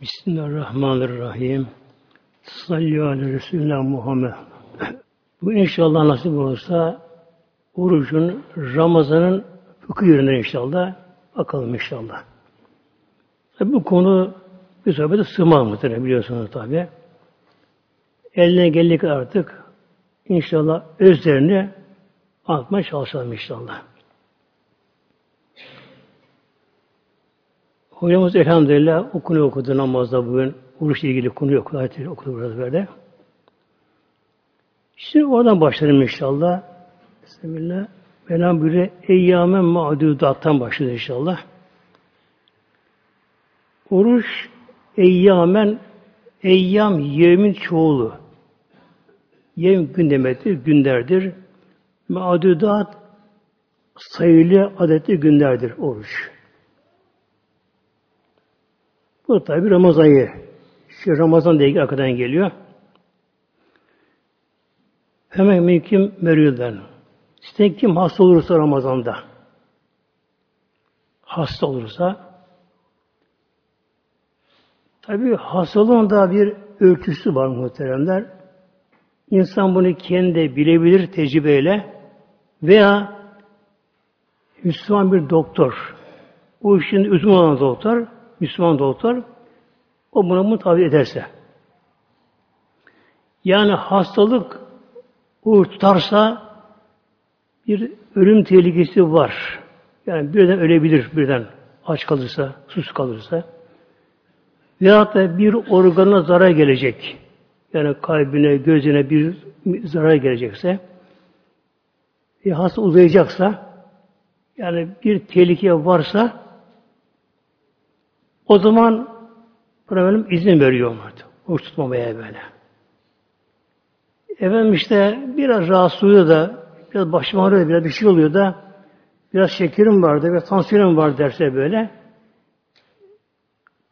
Bismillahirrahmanirrahim. Sallallahu aleyhi ve Muhammed. Bu inşallah nasip olursa orucun, Ramazan'ın fıkıh yönünden inşallah bakalım inşallah. Tabi bu konu bir sohbete sığmaz muhtemelen biliyorsunuz tabi. Eline geldik artık inşallah özlerini anlatmaya çalışalım inşallah. Hocamız elhamdülillah okunu okudu namazda bugün. Oruçla ilgili konu okudu, ayetleri okudu biraz böyle. Şimdi oradan başlayalım inşallah. Bismillah. Mevlam buyuruyor, Eyyâmen ma'dudattan başlıyor inşallah. Oruç, eyyâmen, eyyam, yemin çoğulu. Yevm gün demektir, günlerdir. Ma'dudat, sayılı adetli günlerdir oruç. Bu tabi Ramazan ayı. Şu Ramazan diye arkadan geliyor. Hemen mümkün meriyden. İşte kim hasta olursa Ramazan'da hasta olursa tabi hastalığın da bir ölçüsü var muhteremler. İnsan bunu kendi bilebilir tecrübeyle veya Müslüman bir doktor, o işin uzman olan doktor, Müslüman doktor, o buna mutabik ederse. Yani hastalık uğur tutarsa bir ölüm tehlikesi var. Yani birden ölebilir birden aç kalırsa, sus kalırsa. Veyahut da bir organa zarar gelecek. Yani kalbine, gözüne bir zarar gelecekse bir hasta uzayacaksa yani bir tehlike varsa o zaman Peygamberim izin veriyor artık. Oruç tutmamaya böyle. Efendim işte biraz rahatsız oluyor da biraz başım ağrıyor, biraz bir şey oluyor da biraz şekerim vardı, biraz tansiyonum var derse böyle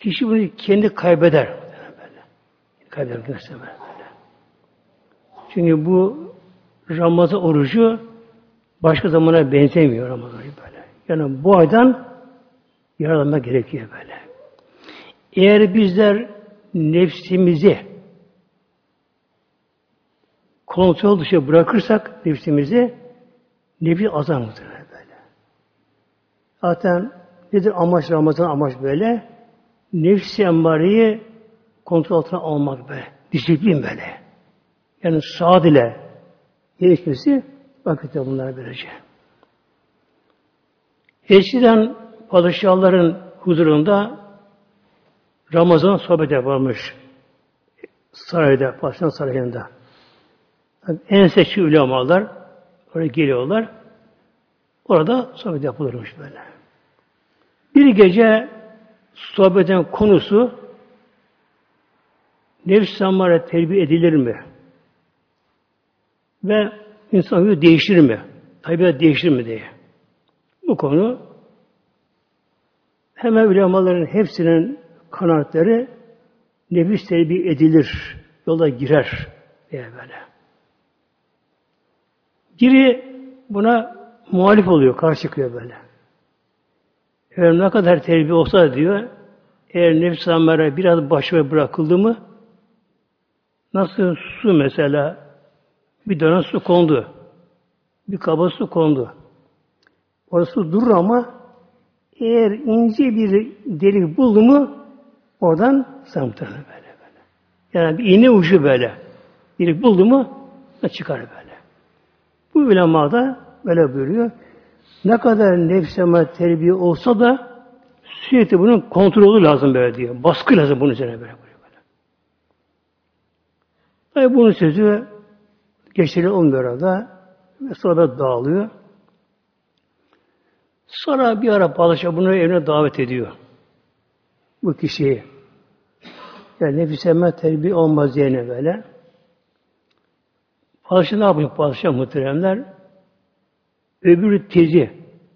kişi bunu kendi kaybeder. Böyle. Kaybeder böyle. Çünkü bu Ramazan orucu başka zamana benzemiyor Ramazan böyle. Yani bu aydan yaralanmak gerekiyor böyle. Eğer bizler nefsimizi kontrol dışı bırakırsak nefsimizi nefis azar muhtemelen böyle. Zaten nedir amaç Ramazan amaç böyle? Nefsi emmareyi kontrol altına almak böyle. Disiplin böyle. Yani saat ile gelişmesi vakitte bunlar böylece. Eskiden padişahların huzurunda Ramazan sohbet yaparmış. Sarayda, padişahın sarayında. En seçki ulemalar oraya geliyorlar. Orada sohbet yapılırmış böyle. Bir gece sohbetin konusu nefs zammara terbiye edilir mi? Ve insan değişir mi? Tabiat değişir mi diye. Bu konu hemen ulemaların hepsinin kanaatleri nefis terbiye edilir, yola girer diye böyle. Biri buna muhalif oluyor, karşı çıkıyor böyle. Eğer ne kadar terbiye olsa diyor, eğer nefs amara biraz başıma bırakıldı mı, nasıl su mesela, bir dönem su kondu, bir kaba su kondu. Orası durur ama eğer ince bir delik buldu mu oradan samtırır böyle böyle. Yani bir iğne ucu böyle. Delik buldu mu çıkar böyle. Bu ulema da böyle buyuruyor. Ne kadar nefseme terbiye olsa da sürekli bunun kontrolü lazım böyle diyor. Baskı lazım bunun üzerine böyle. böyle. Tabi bunun sözü geçerli olmuyor arada. Ve sonra dağılıyor. Sonra bir ara padişah bunu evine davet ediyor. Bu kişiyi. Yani nefis emme terbiye olmaz diyene böyle. Padişah ne yapıyor padişah muhteremler? Öbür tezi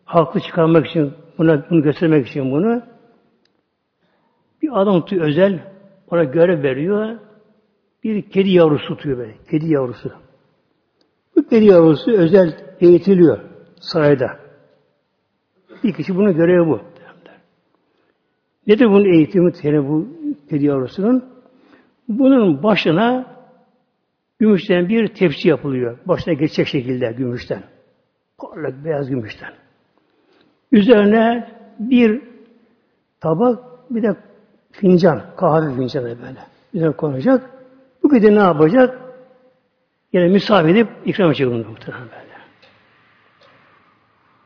haklı çıkarmak için buna bunu göstermek için bunu bir adam tutuyor özel ona görev veriyor. Bir kedi yavrusu tutuyor böyle. Kedi yavrusu. Bu kedi yavrusu özel eğitiliyor sarayda. Bir kişi bunun görevi bu. Nedir bunun eğitimi? Yani bu kedi yavrusunun. Bunun başına gümüşten bir tepsi yapılıyor. Başına geçecek şekilde gümüşten. Parlak beyaz gümüşten. Üzerine bir tabak bir de fincan, kahve fincanı böyle. Üzerine konacak. Bu kedi ne yapacak? Yine misafir edip ikram edecek bunu muhtemelen böyle.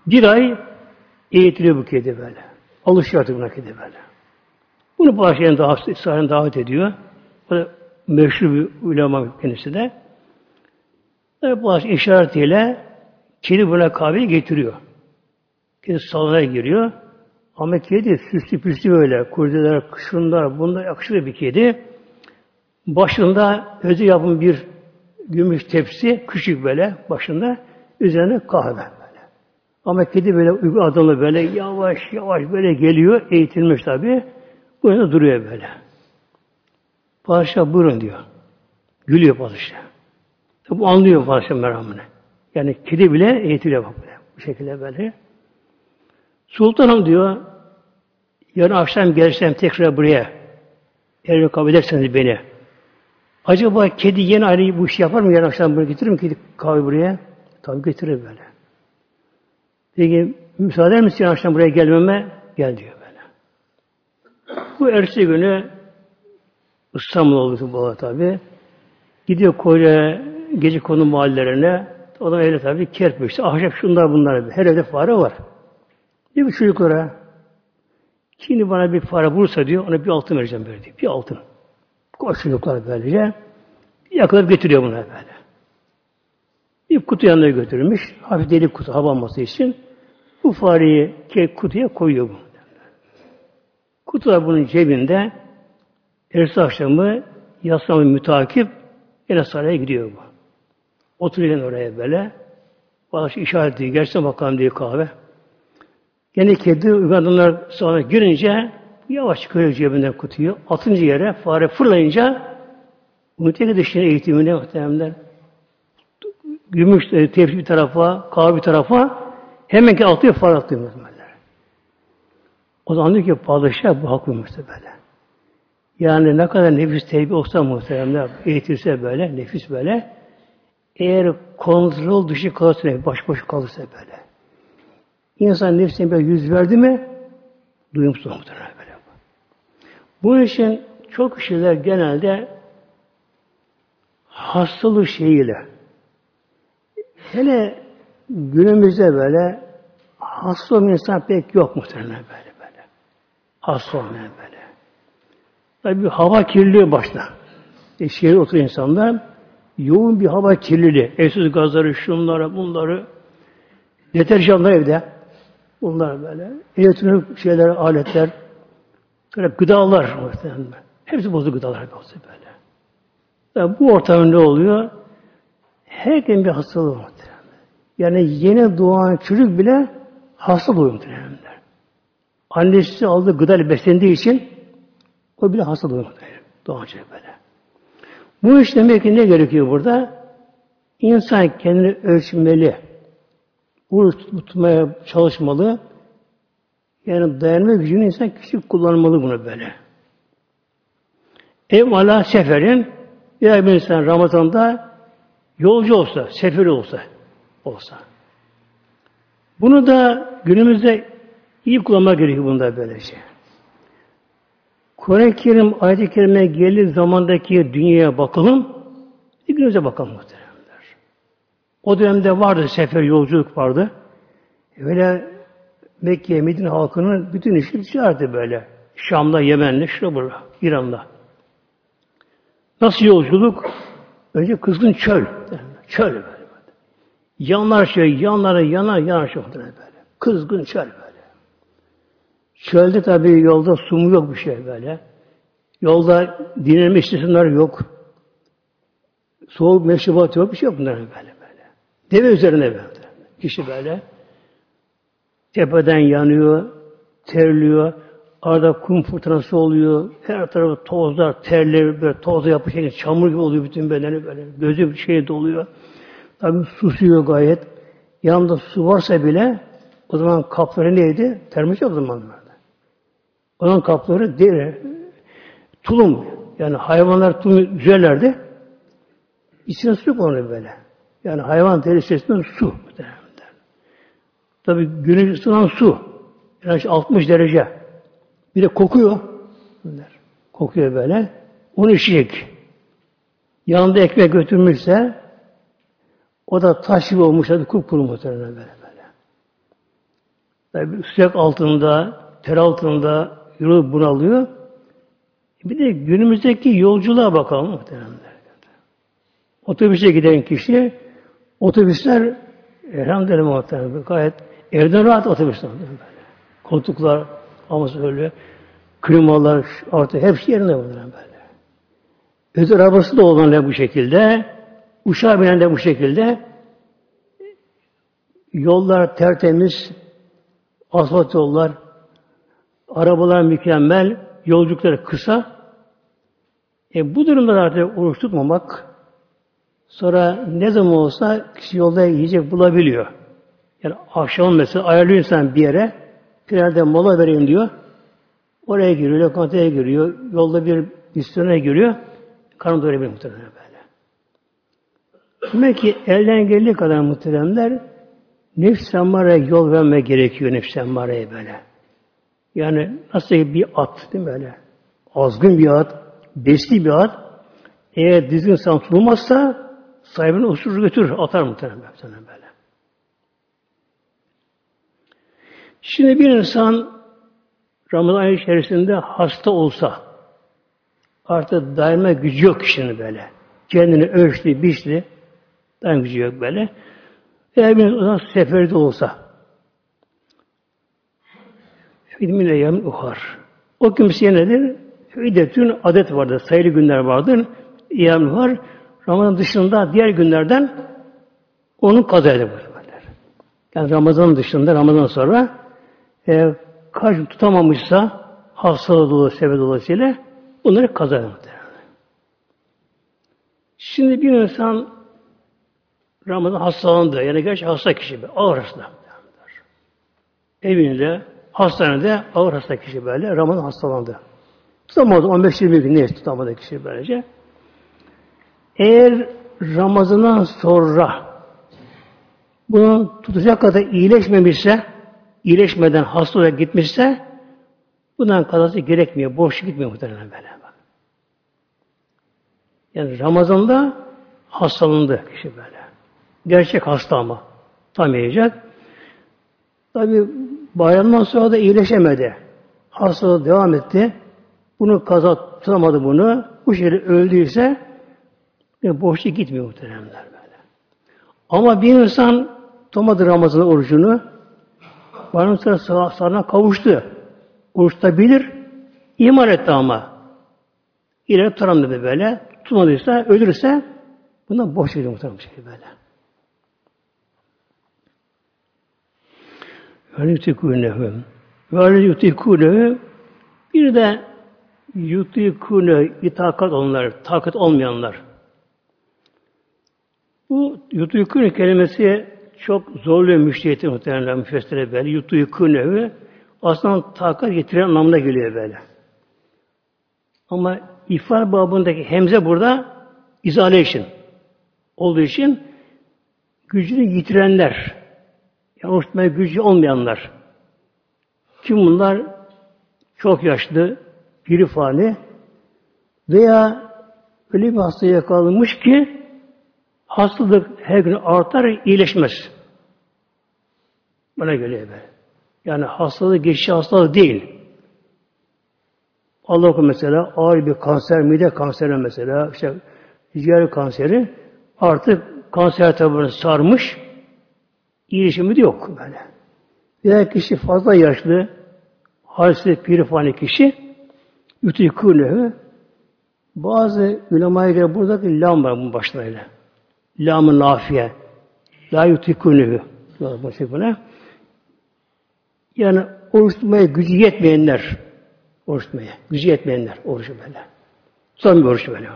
Bir ay eğitiliyor bu kedi böyle. Alışıyor artık buna kedi böyle. Bunu başlayan davet, İsrail'in davet ediyor. Bu da meşhur bir ulema kendisi de. Baş işaretiyle kedi buna kahveyi getiriyor. Kedi salona giriyor. Ama kedi süslü püslü böyle. Kurdeler, şunlar, bunlar yakışıklı bir kedi. Başında özü yapım bir gümüş tepsi, küçük böyle başında. Üzerine kahve. Ama kedi böyle adımla böyle yavaş yavaş böyle geliyor. Eğitilmiş tabi. Bu yana duruyor böyle. Padişah buyurun diyor. Gülüyor padişah. Bu anlıyor padişah meramını. Yani kedi bile eğitiliyor bak böyle. Bu şekilde böyle. Sultanım diyor, yarın akşam gelsem tekrar buraya, eğer kabul ederseniz beni. Acaba kedi yeni ayrı bu işi yapar mı? Yarın akşam buraya getirir mi kedi kahve buraya? Tabii getirir böyle. Peki müsaade misin yarın akşam buraya gelmeme? Gel diyor. Bu ertesi günü İstanbul oldu bu tabi. Gidiyor koca gece konu mahallelerine. O da öyle tabi kerpiç, ahşap şunlar bunlar. Her evde fare var. Diyor bu çocuklara şimdi bana bir fare bulursa diyor ona bir altın vereceğim böyle diyor. Bir altın. Koş çocuklar böylece. Yakalayıp getiriyor buna böyle. Bir kutu yanına götürmüş. Hafif delik kutu hava için. Bu fareyi kutuya koyuyor bu. Kutu bunun cebinde. Ertesi akşamı yaslanma mütakip yine saraya gidiyor bu. Oturuyor oraya böyle. Bazı işaret ediyor. Gerçekten bakalım diye kahve. Yine kedi uyananlar sonra girince yavaş çıkıyor cebinden kutuyu. Atınca yere fare fırlayınca mutlaka dışına eğitimine muhtemelen gümüş tepsi bir tarafa, kahve bir tarafa hemen ki atıyor fare atıyor. O zaman diyor ki padişah bu haklıymış böyle. Yani ne kadar nefis tevbi olsa muhtemelen eğitilse böyle, nefis böyle eğer kontrol dışı kalırsa, baş boş kalırsa böyle. İnsan nefsine böyle yüz verdi mi duyumsuz muhtemelen böyle. Bu için çok kişiler genelde hastalık şeyiyle hele günümüzde böyle hasta insan pek yok muhtemelen böyle. Hasta olmayan böyle. Tabi hava kirliliği başta. E, şehir oturuyor insanlar yoğun bir hava kirliliği. Evsiz gazları, şunları, bunları deterjanlar evde. Bunlar böyle. Elektronik şeyler, aletler. Böyle gıdalar muhtemelen. Hepsi bozuk gıdalar bozuk böyle. Yani bu ortamda ne oluyor? Herkesin bir hastalığı muhtemelen. Yani yeni doğan çocuk bile hasta doğuyor muhtemelen. Annesi aldığı gıdayla beslendiği için o bile hasta muhtemelen. Doğan çocuk böyle. Bu iş demek ki ne gerekiyor burada? İnsan kendini ölçmeli. Bunu tutmaya çalışmalı. Yani dayanma gücünü insan küçük kullanmalı bunu böyle. Ev seferin ya bir insan Ramazan'da yolcu olsa, seferi olsa olsa. Bunu da günümüzde iyi kullanmak gerekiyor bunda böylece. Kur'an-ı Kerim ayet-i kerime gelir zamandaki dünyaya bakalım. Bir günümüze bakalım muhtemelenler. O dönemde vardı sefer yolculuk vardı. Böyle Mekke, Medine halkının bütün işi ticareti böyle. Şam'da, Yemen'de, şurada, İran'da. Nasıl yolculuk? Önce kızgın çöl. Çöl böyle. Yanlar şey, yanlara yanar, yanar şey böyle. Kızgın çöl böyle. Çölde tabii yolda su mu yok bir şey böyle. Yolda dinlenme istasyonları yok. Soğuk meşrubat yok, bir şey yok bunların böyle böyle. Deve üzerine böyle. Kişi böyle tepeden yanıyor, terliyor, arada kum fırtınası oluyor, her tarafı tozlar, terler, böyle tozla yapışıyor, çamur gibi oluyor bütün bedeni böyle, gözü bir şey doluyor. Tabi susuyor gayet. Yanında su varsa bile o zaman kapları neydi? Termos yok o zaman. O zaman kapları deri, tulum yani hayvanlar tulum üzerlerdi. İçine su konur böyle. Yani hayvan derisinden su. Tabi güneş ısınan su. Yani 60 derece. Bir de kokuyor. Kokuyor böyle. Onu içecek. Yanında ekmek götürmüşse o da taş gibi olmuş. Hadi kupkuru muhtemelen böyle böyle. Tabi sıcak altında, ter altında yolu bunalıyor. Bir de günümüzdeki yolculuğa bakalım muhtemelen. Otobüse giden kişi otobüsler elhamdülillah muhtemelen gayet evden rahat otobüsler. Koltuklar ama öyle klimalar artık hepsi yerinde böyle. Özel arabası da olanlar bu şekilde, uçağa binen de bu şekilde. Yollar tertemiz, asfalt yollar, arabalar mükemmel, yolculukları kısa. E bu durumda artık oruç tutmamak, sonra ne zaman olsa kişi yolda yiyecek bulabiliyor. Yani akşam mesela ayarlıyor insan bir yere, bir yerde mola vereyim diyor. Oraya giriyor, lokantaya giriyor, yolda bir misyona giriyor. Karnı doyurabilir muhtemelen böyle. Demek ki elden geldiği kadar muhteremler nefs emmareye yol verme gerekiyor nefs emmareye böyle. Yani nasıl bir at değil mi böyle? Azgın bir at, besli bir at. Eğer düzgün sam tutulmazsa sahibini usulü götürür, atar muhtemelen böyle. Şimdi bir insan Ramazan ayı içerisinde hasta olsa artık daima gücü yok kişinin böyle. Kendini ölçtü, biçti. Daima gücü yok böyle. Eğer bir insan seferde olsa Fidmine yemin uhar. O kimseye nedir? Fidetün adet vardır. Sayılı günler vardır. Yemin uhar. Ramazan dışında diğer günlerden onun kaza edebilir. Yani Ramazan dışında, Ramazan sonra e, karşı tutamamışsa hastalığı dolayısıyla dolayısıyla bunları kazanır. Şimdi bir insan Ramazan hastalandı. Yani gerçi hasta kişi. Ağır hasta. Evinde, hastanede ağır hasta kişi böyle. Ramazan hastalandı. Tutamadı. 15-20 gün neyse tutamadı kişi böylece. Eğer Ramazan'dan sonra bunun tutacak kadar iyileşmemişse iyileşmeden hasta olarak gitmişse bundan kazası gerekmiyor. Boş gitmiyor muhtemelen böyle. Yani Ramazan'da hastalandı kişi böyle. Gerçek hasta ama. Tam yiyecek. Tabi bayramdan sonra da iyileşemedi. Hastalığı devam etti. Bunu kaza tutamadı bunu. Bu şekilde öldüyse yani boşluk gitmiyor muhteremler böyle. Ama bir insan tutamadı Ramazan orucunu Bayram sıra sağına kavuştu. Oruç tutabilir. İman etti ama. İleri tutarım dedi böyle. Tutmadıysa, ölürse bundan boş veriyor muhtemelen şey böyle. Ve yutikûnehu. Ve yutikûnehu. Bir de yutikûne itakat olanlar, takat olmayanlar. Bu yutikûne kelimesi çok zorluyor müştehiti muhtemelen müfessire böyle. Yutu yükûnevi aslında takat getiren anlamına geliyor böyle. Ama ifade babındaki hemze burada isolation olduğu için gücünü yitirenler, yani uçmaya gücü olmayanlar. Kim bunlar? Çok yaşlı, piri fani veya öyle bir hastaya yakalanmış ki hastalık her gün artar, iyileşmez. Bana göre be. Yani hastalığı geçici hastalığı değil. Allah mesela ağır bir kanser, mide kanseri mesela, işte ciğer kanseri artık kanser tabanı sarmış, iyileşimi de yok böyle. Diğer kişi fazla yaşlı, halsiz pirifani kişi, ütükûnehu, bazı ulemaya göre buradaki lam var bunun başına. Lam-ı nafiye. La yutikûnehu. Buna. Yani oruç tutmaya gücü yetmeyenler, oruç tutmaya, gücü yetmeyenler orucu böyle. Bir oruç böyle.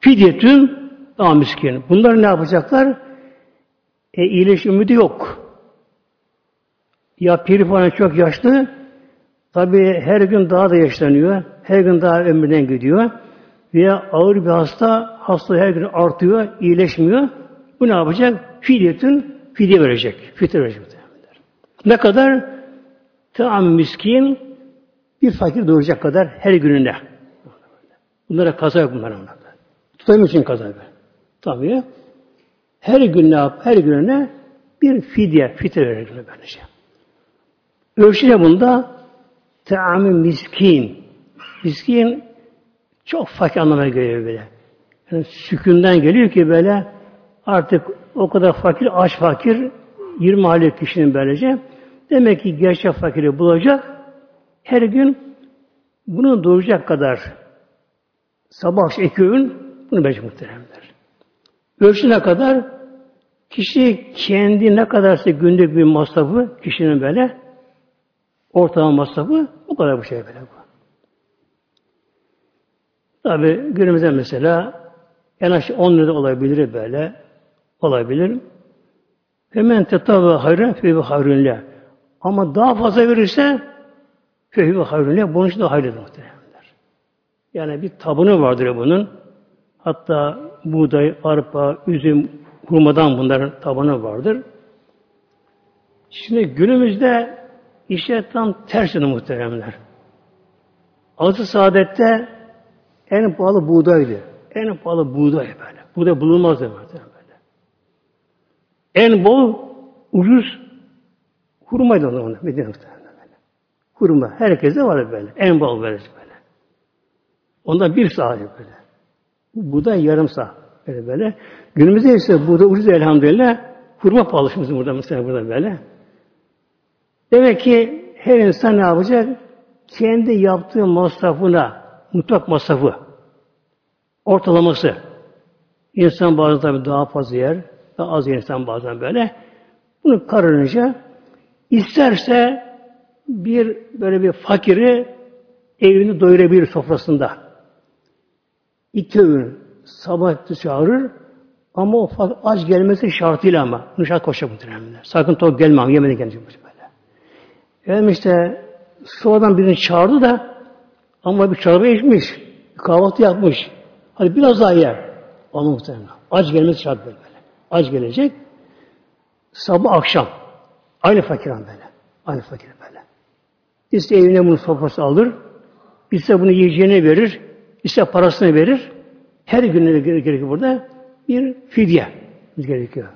Fidyetün daha miskin. Bunlar ne yapacaklar? E, iyileşme ümidi yok. Ya piri falan çok yaşlı, tabi her gün daha da yaşlanıyor. her gün daha ömründen gidiyor. Veya ağır bir hasta, hasta her gün artıyor, iyileşmiyor. Bu ne yapacak? Fidyetün fidye verecek. Fidye verecek. Ne kadar? Tam miskin bir fakir doğuracak kadar her gününde. Bunlara kaza yok bunlara. Tutamıyor için kaza yok. Tabii. Her gün ne yap? Her gününe bir fidye, fitre verir böylece. Ölçü ne bunda? Teamü miskin. Miskin çok fakir anlamına geliyor böyle. Yani sükünden geliyor ki böyle artık o kadar fakir, aç fakir 20 aylık kişinin böylece. Demek ki gerçek fakiri bulacak. Her gün bunu doğuracak kadar sabah öğün bunu verecek muhteremler. Ölçü ne kadar? Kişi kendi ne kadarsa günlük bir masrafı kişinin böyle ortalama masrafı o kadar bu şey böyle bu. Tabi günümüzde mesela en aşağı 10 lira olabilir böyle. Olabilir. Hemen tetavve hayrın feyve hayrünle. Ama daha fazla verirse feyve hayrünle bunun için de hayırlıdır muhtemelenler. Yani bir tabunu vardır bunun. Hatta buğday, arpa, üzüm, hurmadan bunların tabanı vardır. Şimdi günümüzde işe tam tersine muhteremler. Altı saadette en pahalı buğdaydı. En pahalı buğday böyle. Buğday bulunmazdı böyle. En bol ucuz hurmaydı ona ona. Medine böyle. Hurma. Herkese var böyle. En bol böyle böyle. Ondan bir saat böyle. Buğday yarım saat böyle böyle. Günümüzde ise buğday ucuz elhamdülillah. Hurma pahalışımız burada mesela burada böyle. Demek ki her insan ne yapacak? Kendi yaptığı masrafına, mutlak masrafı, ortalaması. İnsan bazen tabii daha fazla yer, daha az insan bazen böyle. Bunu karınca isterse bir böyle bir fakiri evini doyurabilir sofrasında. İki öğün sabah çağırır ama o aç gelmesi şartıyla ama. Bunu şart koşacak muhtemelen. Sakın tok gelmem, yemeden gelecek böyle. Yani işte sonradan birini çağırdı da ama bir çorba içmiş, bir kahvaltı yapmış. Hadi biraz daha yer. Ama muhtemelen. Aç gelmesi şart böyle. Aç gelecek. Sabah akşam. Aynı fakir böyle. Aynı fakir böyle. İşte evine bunu sofrası alır. İşte bunu yiyeceğini verir. İşte parasını verir. Her gün gerekiyor burada? Bir fidye gerekiyor.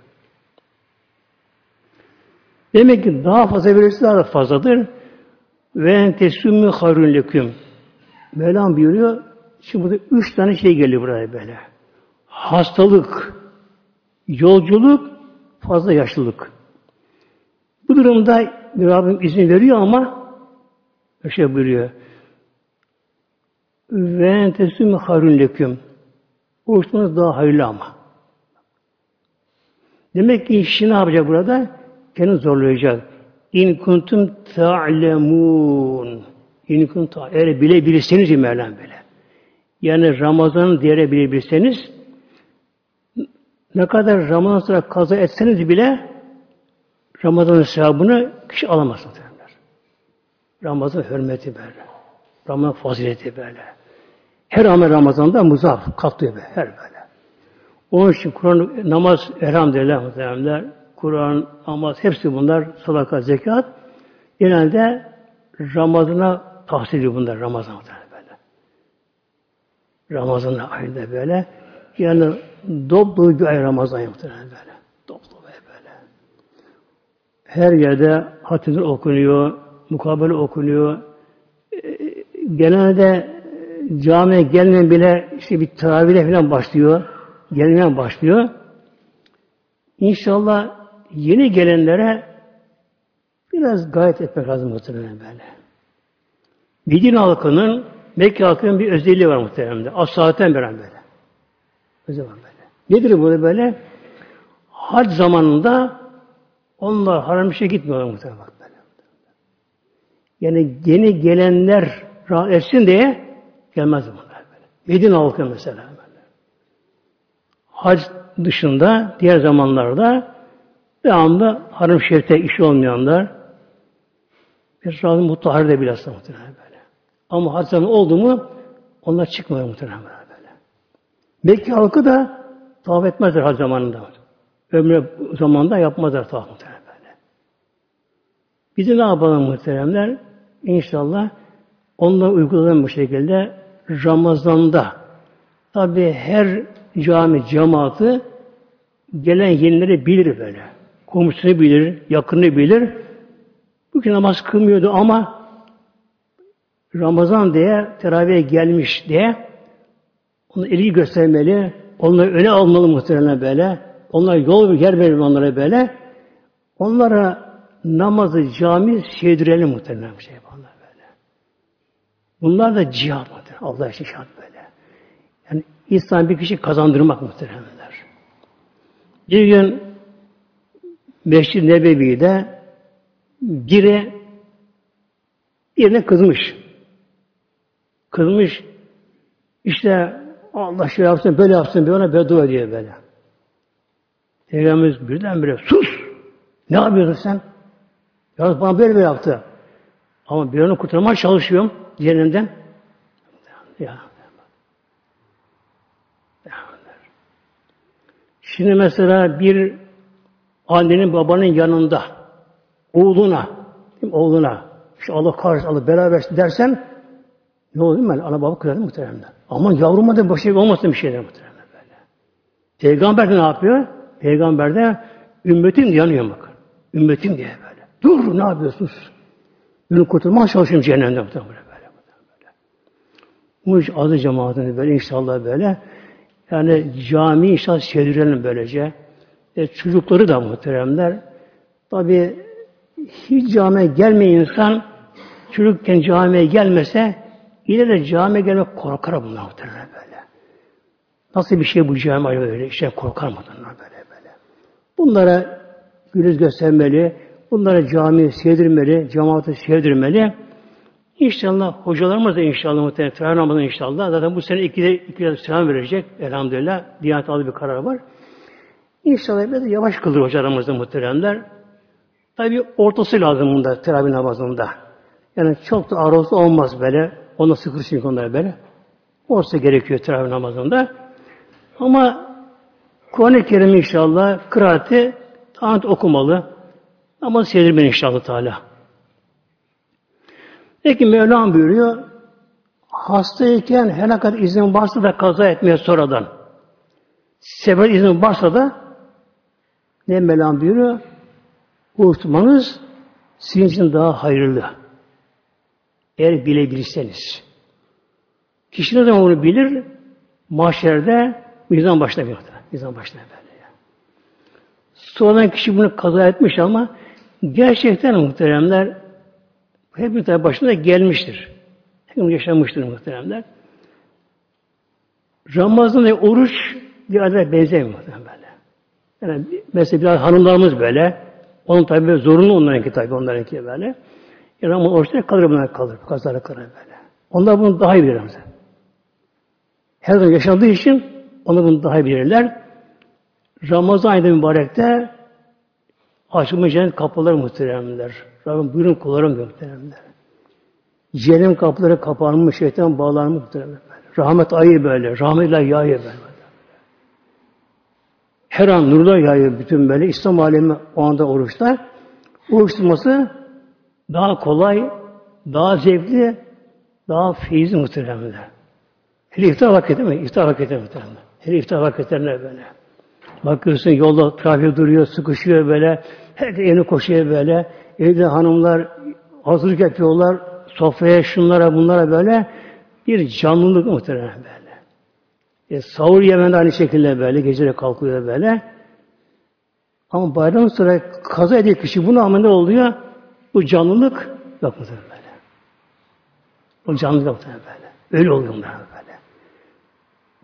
Demek ki daha fazla verirse daha da fazladır. Ve entesümmü harun leküm. Mevlam buyuruyor. Şimdi burada üç tane şey geliyor buraya böyle. Hastalık, yolculuk, fazla yaşlılık. Bu durumda Rabbim izin veriyor ama şey buyuruyor. Ve entesümmü harun leküm. Oruçmanız daha hayırlı ama. Demek ki işi ne yapacak burada? Kendini zorlayacak. İn kuntum ta'lemun. İn kuntum eğer bilebilirseniz Mevlam böyle. Yani Ramazan'ın değeri bilebilirseniz ne kadar Ramazan sonra kaza etseniz bile Ramazan'ın sevabını kişi alamaz. Ramazan hürmeti böyle. Ramazan fazileti böyle. Her amel Ramazan'da muzaf, katlıyor böyle, her böyle. Onun için Kur'an, namaz, elhamdülillah muhtemelenler, Kur'an, namaz, hepsi bunlar, sadaka, zekat, genelde Ramazan'a tahsil ediyor bunlar, Ramazan'da böyle. Ramazan ayında böyle. Yani dolu bir ay Ramazan muhtemelen böyle. Dolu böyle. Her yerde hatırlar okunuyor, mukabele okunuyor. Ee, genelde camiye gelmeyen bile işte bir teravihle falan başlıyor. Gelmeyen başlıyor. İnşallah yeni gelenlere biraz gayet etmek lazım muhtemelen böyle. Medine halkının Mekke halkının bir özelliği var muhtemelen. Az saatten beri böyle. Özelliği var böyle. Nedir bu böyle? Hac zamanında onlar haram işe gitmiyorlar muhtemelen. Yani yeni gelenler rahat etsin diye Gelmez bunlar böyle. Medine halkı mesela böyle. Hac dışında diğer zamanlarda devamlı haram şerifte işi olmayanlar bir razı mutahhar da bilhassa muhtemelen böyle. Ama Hazreti oldu mu onlar çıkmıyor muhtemelen böyle. Mekke halkı da tavaf etmezler Hazreti zamanında. Ömrü zamanında yapmazlar tavaf muhtemelen böyle. Biz de ne yapalım muhteremler? İnşallah onları uygulayalım bu şekilde Ramazan'da tabi her cami cemaati gelen yenileri bilir böyle. Komşusunu bilir, yakını bilir. Bugün namaz kılmıyordu ama Ramazan diye teravihe gelmiş diye onu ilgi göstermeli, onları öne almalı muhtemelen böyle. Onlara yol yer verelim onlara böyle. Onlara namazı cami sevdirelim muhtemelen bir şey böyle. Bunlar da cihat muhtemelen. Allah için cihat böyle. Yani insan bir kişi kazandırmak muhtemelenler. Bir gün Meşri Nebevi'de biri birine kızmış. Kızmış. İşte Allah şey yapsın, böyle yapsın, bir ona beddua ediyor böyle. Peygamberimiz birdenbire sus! Ne yapıyorsun sen? Ya bana böyle böyle yaptı. Ama bir onu kurtarmaya çalışıyorum cehennemden. Ya. Şimdi mesela bir annenin babanın yanında oğluna oğluna işte Allah kahretsin Allah beraber dersen ne olur mi? Ana baba kırarım muhtemelen. Ama yavruma da şey olmasın bir şeyler muhtemelen böyle. Peygamber de ne yapıyor? Peygamber de ümmetim yanıyor bakın. Ümmetim diye böyle. Dur ne yapıyorsunuz? Beni kurtarmaya çalışıyorum cehennemden böyle. Bu iş azı cemaatini böyle inşallah böyle yani cami inşallah sevdirelim böylece. E, çocukları da muhteremler. Tabi hiç camiye gelmeyen insan çocukken camiye gelmese yine de camiye gelmek korkar bunlar muhtemelen böyle. Nasıl bir şey bu cami böyle işte korkar mı bunlar böyle böyle. Bunlara gülüz göstermeli, bunlara camiyi sevdirmeli, cemaati sevdirmeli. İnşallah hocalarımız da inşallah muhtemelen namazı inşallah. Zaten bu sene ikide, ikide selam verecek elhamdülillah. Diyanet aldığı bir karar var. İnşallah biraz yavaş kılır hocalarımız da muhteremler. Tabi ortası lazım bunda teravih namazında. Yani çok da arozlu olmaz böyle. Ona sıkır çünkü onlar böyle. Ortası gerekiyor teravih namazında. Ama Kur'an-ı Kerim inşallah kıraati tanıt okumalı. Namazı sevdirmeli inşallah Teala. Peki Mevlam buyuruyor, hastayken helakat izin varsa da kaza etmeye sonradan. Sebep izin varsa da ne Mevlam buyuruyor? Unutmanız sizin için daha hayırlı. Eğer bilebilirseniz. Kişi ne zaman onu bilir? Mahşerde mizan başlamıyor. Mizan başlamıyor böyle. Sonradan kişi bunu kaza etmiş ama gerçekten muhteremler Hepimiz tabi başına gelmiştir. Hepimiz yaşanmıştır muhteremler. Ramazan ve oruç diğerlerine benzemiyor muhtemelen böyle. Yani mesela biraz hanımlarımız böyle. Onun tabi zorunlu onlarınki tabi onlarınki böyle. Yani ama oruçta kalır bunlar kalır. Kazalara kalır böyle. Onlar bunu daha iyi bilirler. Her zaman yaşandığı için onlar bunu daha iyi bilirler. Ramazan ayında mübarekte açılmış cennet kapıları muhteremler. Rabbim buyurun kullarım muhteremler. Cehennem kapıları kapanmış, şeytan bağlanmış muhteremler. Rahmet ayı böyle, rahmetle yağıyor böyle. Her an nurlar yağıyor bütün böyle. İslam alemi o anda oruçta. Oruç daha kolay, daha zevkli, daha feyizli muhteremler. Hele iftar vakti mi? İftar vakti muhteremler. Hele iftar vakitlerine böyle. Bakıyorsun yolda trafik duruyor, sıkışıyor böyle. Herkes yeni koşuyor böyle. Evde hanımlar hazırlık yapıyorlar. Sofraya şunlara bunlara böyle bir canlılık muhtemelen böyle. E, sahur yemen aynı şekilde böyle. Gecede kalkıyor böyle. Ama bayram sonra kaza ediyor kişi bunu ama ne oluyor? Bu canlılık yok muhtemelen böyle. Bu canlılık yok muhtemelen böyle. Öyle oluyor bunlar böyle.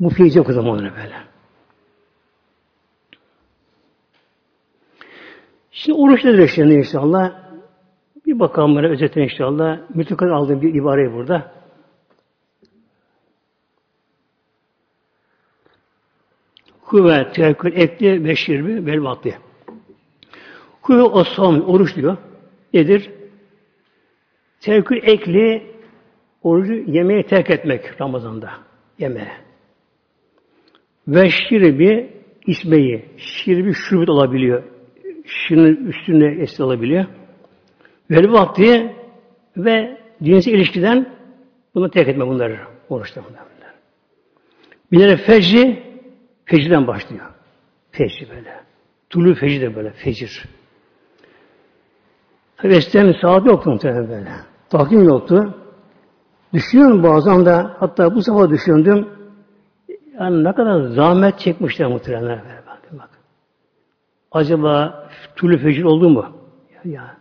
Bu fiil yok o zaman böyle. Şimdi oruç nedir şimdi inşallah? Bir bakalım böyle özetle inşallah. Mütükat aldığım bir ibare burada. Kuvvet, tevekkül, ekli ve şirbi, vel vakti. Kuvvet o son, oruç diyor. Nedir? Tevekkül ekli orucu yemeği terk etmek Ramazan'da. Yemeğe. Ve şirbi ismeyi, şirbi şurbet olabiliyor. Şirin üstüne esir olabiliyor. Ve vakti ve cinsel ilişkiden bunu terk etme bunları oruçta bunlar. Bir de fecri fecirden başlıyor. Fecri böyle. Tulu fecri de böyle. Fecir. Tabi eskiden saat yoktu muhtemelen böyle. Takvim yoktu. Düşünüyorum bazen de hatta bu sabah düşündüm yani ne kadar zahmet çekmişler muhtemelen böyle. Acaba tulu fecir oldu mu? Ya, ya.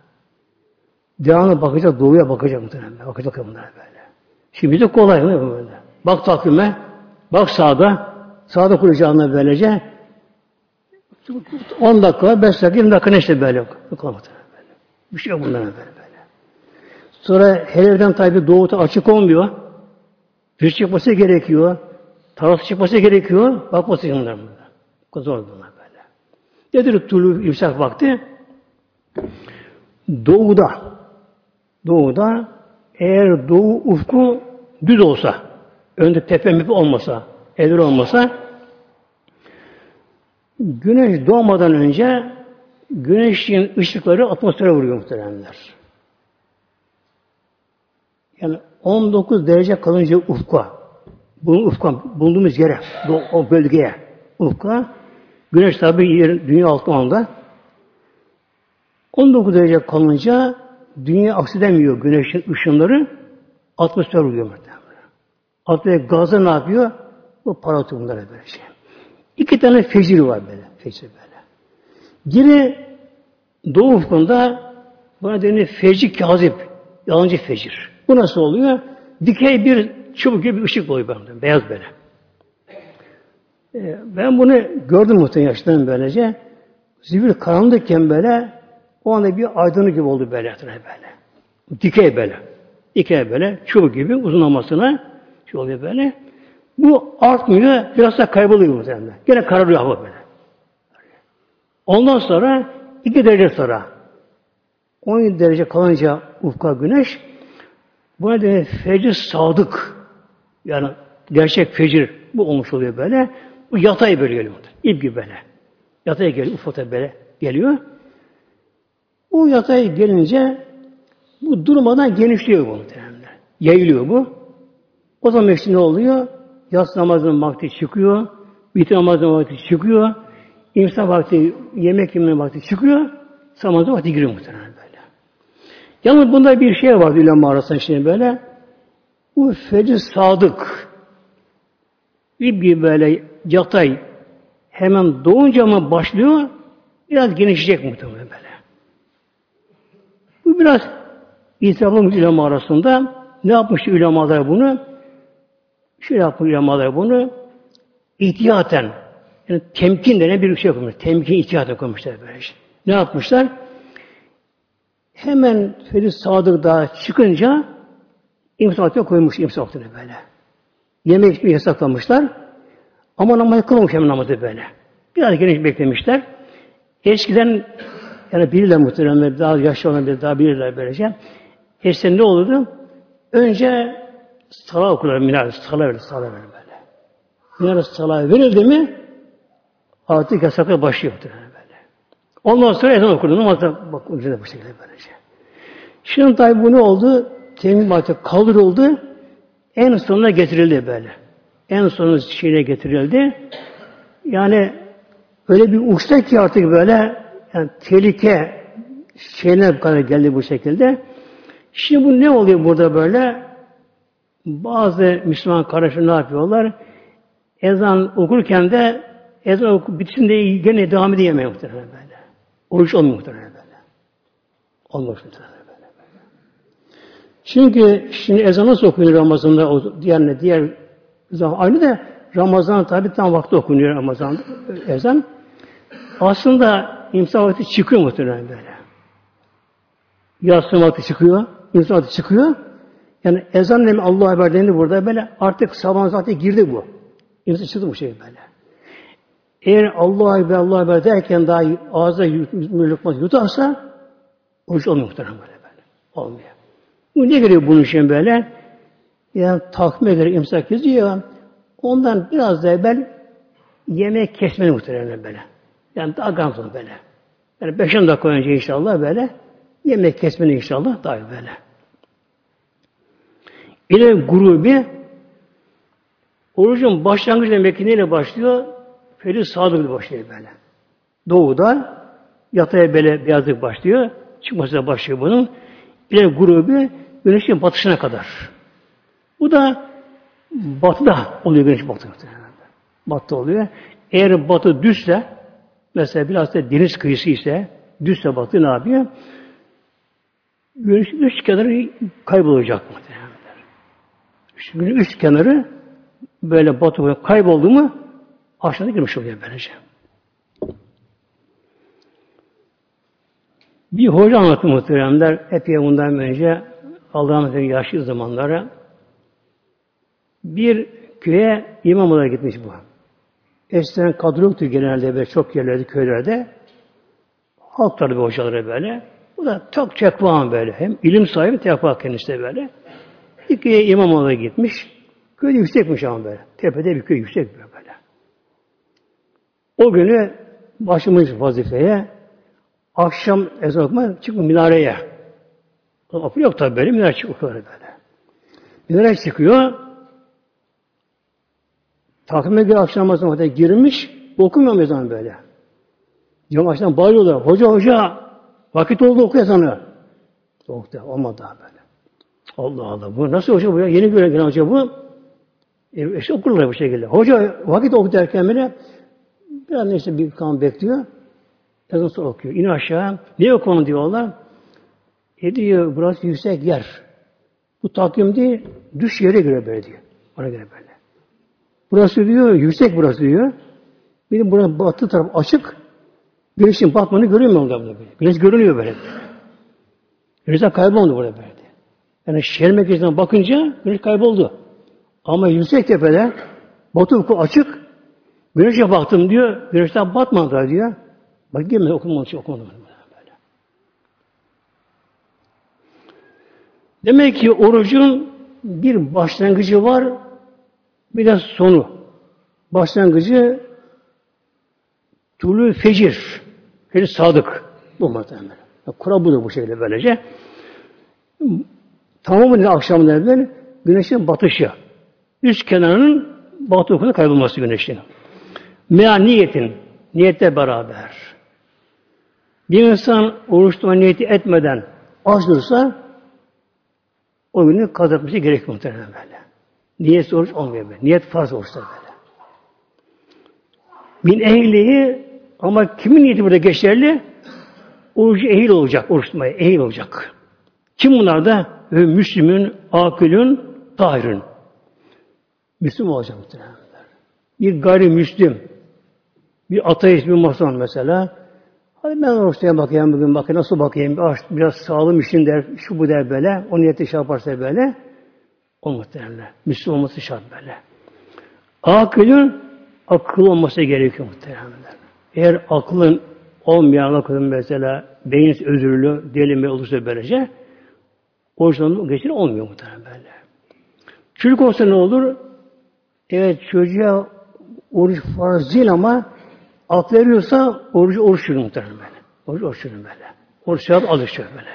Devamlı bakacak, doğuya bakacak muhtemelen. Bakacak bunlar böyle. Şimdi de kolay mı böyle? Bak takvime, bak sağda, sağda kuracağına böylece 10 dakika, 5 dakika, 20 dakika ne işte böyle. Böyle. Bir şey yok bunlara böyle böyle. Sonra helevden tabi doğuta açık olmuyor. Bir çıkması gerekiyor. Tarafı çıkması gerekiyor. Bakması bunlar bunlar. Zor bunlar. Nedir tulu imsak vakti? Doğuda doğuda eğer doğu ufku düz olsa, önde tepe olmasa, evir olmasa, güneş doğmadan önce güneşin ışıkları atmosfere vuruyor muhteremler. Yani 19 derece kalınca ufka, bu ufka, bulunduğumuz yere, o bölgeye, ufka, güneş tabi yer, dünya altında 19 derece kalınca dünya aksidemiyor güneşin ışınları atmosfer oluyor muhtemelen. Atmosfer gazı ne yapıyor? Bu paratı bunlara böyle şey. İki tane fecir var böyle. Fecir böyle. Yine Doğu ufkunda buna deniyor fecir kazip. Yalancı fecir. Bu nasıl oluyor? Dikey bir çubuk gibi bir ışık oluyor. Beyaz böyle. Ee, ben bunu gördüm muhtemelen yaştan böylece. Zibir karanlıkken böyle o anda bir aydınlık gibi oldu böyle böyle. Dikey böyle. Dikey böyle. Çubuk gibi uzun olmasına şey oluyor böyle. Bu artmıyor. Biraz da kayboluyor muhtemelen. Gene kararıyor hava böyle. Ondan sonra iki derece sonra 17 derece kalınca ufka güneş bu nedenle fecir sadık yani gerçek fecir bu olmuş oluyor böyle. Bu yatay böyle geliyor. İp gibi böyle. Yatay geliyor. Ufata böyle geliyor. Bu yatay gelince bu durmadan genişliyor bu muhtemelen. Yayılıyor bu. O zaman işte ne oluyor? Yatsı namazının vakti çıkıyor. Bitir namazının vakti çıkıyor. İmsak vakti, yemek yeme vakti çıkıyor. Samazın vakti giriyor muhtemelen böyle. Yalnız bunda bir şey var ulema arasında şimdi böyle. Bu fecir sadık. Bir, bir böyle yatay hemen doğunca mı başlıyor? Biraz genişleyecek muhtemelen böyle. Bu biraz itiraflı ulema arasında ne yapmış ulemalar bunu? Şöyle yapmış ulemalar bunu ihtiyaten yani temkin denen bir şey yapmış. Temkin ihtiyaten koymuşlar böyle şey. Ne yapmışlar? Hemen Ferit Sadık daha çıkınca imsakta koymuş imsaktını böyle. Yemek içmeyi yasaklamışlar. Ama namazı kılmamış hemen namazı böyle. Biraz geniş beklemişler. Eskiden yani bilirler muhtemelen daha yaşlı olan bir daha bilirler böylece. Eskiden ne olurdu? Önce sala okurlar minaret, sala verir, sala verir böyle. Minaret sala verildi mi artık yasaklar başlıyor böyle. Ondan sonra ezan okurdu. Namazda bak bu şekilde böylece. Şimdi tabi bu ne oldu? Temin artık kaldırıldı. En sonuna getirildi böyle. En sonuna şeyine getirildi. Yani öyle bir uçta ki artık böyle yani tehlike şeyine kadar geldi bu şekilde. Şimdi bu ne oluyor burada böyle? Bazı Müslüman kardeşler ne yapıyorlar? Ezan okurken de ezan oku, bitsin de gene devam edemiyor muhtemelen böyle. Oruç olmuyor muhtemelen böyle. Olmuyor muhtemelen. Çünkü şimdi ezan nasıl okunuyor Ramazan'da o diğer diğer zaman aynı da Ramazan tabi tam vakti okunuyor Ramazan ezan. Aslında imsak vakti çıkıyor muhtemelen böyle. Yatsı vakti çıkıyor, imsak vakti çıkıyor. Yani ezan demi Allah haber dendi burada böyle artık sabah zaten girdi bu. İmsak çıktı bu şey böyle. Eğer Allah haber Allah haber derken daha ağza lokma yutarsa oruç olmuyor muhtemelen böyle böyle. Olmuyor. Bu ne geliyor bunun için böyle? yani takvime göre imsak yazıyor. Ondan biraz da evvel yemek kesmeni muhtemelen böyle. Yani daha gamsın böyle. Yani 5-10 dakika önce inşallah böyle yemek kesmeni inşallah daha böyle. İle grubi orucun başlangıcı demek ki neyle başlıyor? Ferit Sadık başlıyor böyle. Doğuda yataya böyle beyazlık başlıyor. Çıkması başlıyor bunun. İle grubi güneşin batışına kadar. Bu da batıda oluyor güneş batı. Batı oluyor. Eğer batı düzse mesela biraz da deniz kıyısı ise düzse batı ne yapıyor? Güneşin üç kenarı kaybolacak muhtemelen. Şimdi üst kenarı böyle batı kayboldu mu aşağıda girmiş oluyor böylece. Bir hoca anlattı muhteremler epey bundan önce Allah'ın yaşlı zamanlara bir köye imam olarak gitmiş bu. Eskiden kadro yoktu genelde böyle çok yerlerde, köylerde. Halk bir hocaları böyle. Bu da çok çekvan böyle. Hem ilim sahibi tekva kendisi böyle. Bir köye imam olarak gitmiş. Köyde yüksekmiş ama böyle. Tepede bir köy yüksek böyle. O günü başlamış vazifeye. Akşam ezan okuma çıkmış minareye. Okul yok tabi böyle. Minare çıkıyor böyle. Minare çıkıyor. Takvime göre akşam namazına girmiş. Okumuyor ezan böyle. Cemaatçıdan bağırıyorlar. Hoca hoca vakit oldu oku ezanı. Yok olmadı daha böyle. Allah Allah. Bu nasıl hoca bu ya? Yeni gören gelen hoca bu. E, işte okurlar bu şekilde. Hoca vakit oku derken böyle biraz neyse bir kan bekliyor. Ezan sonra okuyor. İn aşağı. Ne okunu diyorlar. E diyor burası yüksek yer. Bu takvim değil, düş yere göre böyle diyor. Ona göre böyle. Burası diyor, yüksek burası diyor. De buranın batı taraf açık. Güneşin batmanı görüyor mu orada böyle? Güneş görünüyor böyle. Güneşten kayboldu burada böyle. Yani şehir merkezinden bakınca güneş kayboldu. Ama yüksek tepede batı ufku açık. Güneşe baktım diyor. Güneşten batmadı diyor. Bak gelmedi okumadı, hiç okumadı. Böyle. Demek ki orucun bir başlangıcı var, bir de sonu. Başlangıcı Tulü fecir. Fecir sadık. Bu muhtemelen. Kural bu da bu şekilde böylece. Tamamı akşamında evvel güneşin batışı. Üst kenarının batı ufukunda kaybolması güneşin. Mea niyetin. Niyette beraber. Bir insan oruç niyeti etmeden aç dursa o günü kazanması gerek muhtemelen böyle. Niyet oruç olmuyor böyle. Niyet farz oruçta böyle. Min ehlihi ama kimin niyeti burada geçerli? Orucu ehil olacak, oruç tutmaya ehil olacak. Kim bunlar da? Müslümün, akülün, tahirün. Müslüm olacak muhtemelen. Bir gayrimüslim, bir ateist, bir mason mesela. Hadi ben oruçluya bakayım bugün, bakayım nasıl bakayım, biraz, sağlım işin der, şu bu der böyle, o niyeti şey yaparsa böyle, o muhtemelen. Müslüm olması şart böyle. Akılın akıl olması gerekiyor muhtemelen. Eğer aklın olmayan akılın mesela beyin özürlü, deli olursa böylece oruçlanma geçir olmuyor muhtemelen böyle. Çocuk olsa ne olur? Evet çocuğa oruç farz değil ama aklı veriyorsa oruç oruç çürür muhtemelen böyle. Oruç oruç çürür böyle. Oruç sevap alışıyor böyle.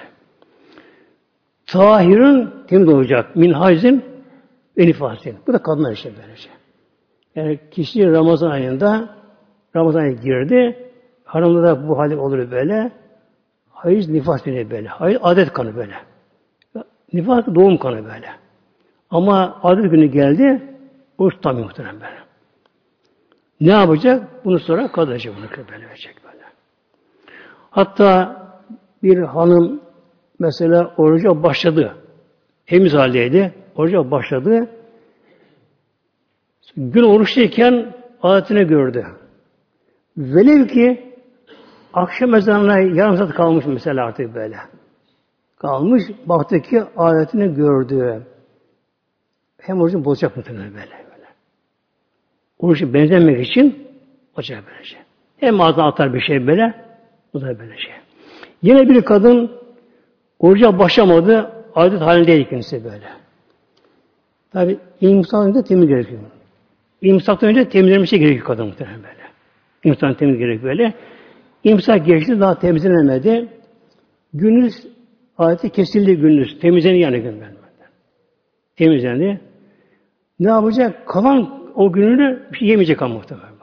Tahir'in kim doğacak? Min hayzin ve nifasin. Bu da kadınlar işte böylece. Yani kişi Ramazan ayında Ramazan ayı girdi. Hanımda da bu hali olur böyle. Hayız nifas deniyor böyle. Hayız adet kanı böyle. Nifas doğum kanı böyle. Ama adet günü geldi. Oruç tutamıyor muhtemelen böyle. Ne yapacak? Bunu sonra kadacak bunu böyle verecek böyle. Hatta bir hanım mesela oruca başladı. Temiz haldeydi. Oruca başladı. Gün oruçluyken adetini gördü. Velev ki akşam ezanına yarım saat kalmış mesela artık böyle. Kalmış, baktı ki adetini gördü. Hem orucunu bozacak muhtemelen böyle. Böyle. Orucu benzemek için bozacak böylece. Şey. Hem ağzına atar bir şey böyle, bu da böyle şey. Yine bir kadın oruca başlamadı, adet halindeydi kendisi böyle. Tabi imsak önce temiz gerekiyor. İmsaktan önce temizlenmesi gerekiyor kadın muhtemelen böyle. İmsak temiz gerekiyor böyle. İmsak geçti daha temizlenemedi. Günüz adeti kesildi günüz. Temizlendi yani gün Temizlendi. Ne yapacak? Kalan o gününü bir şey yemeyecek ama muhtemelen.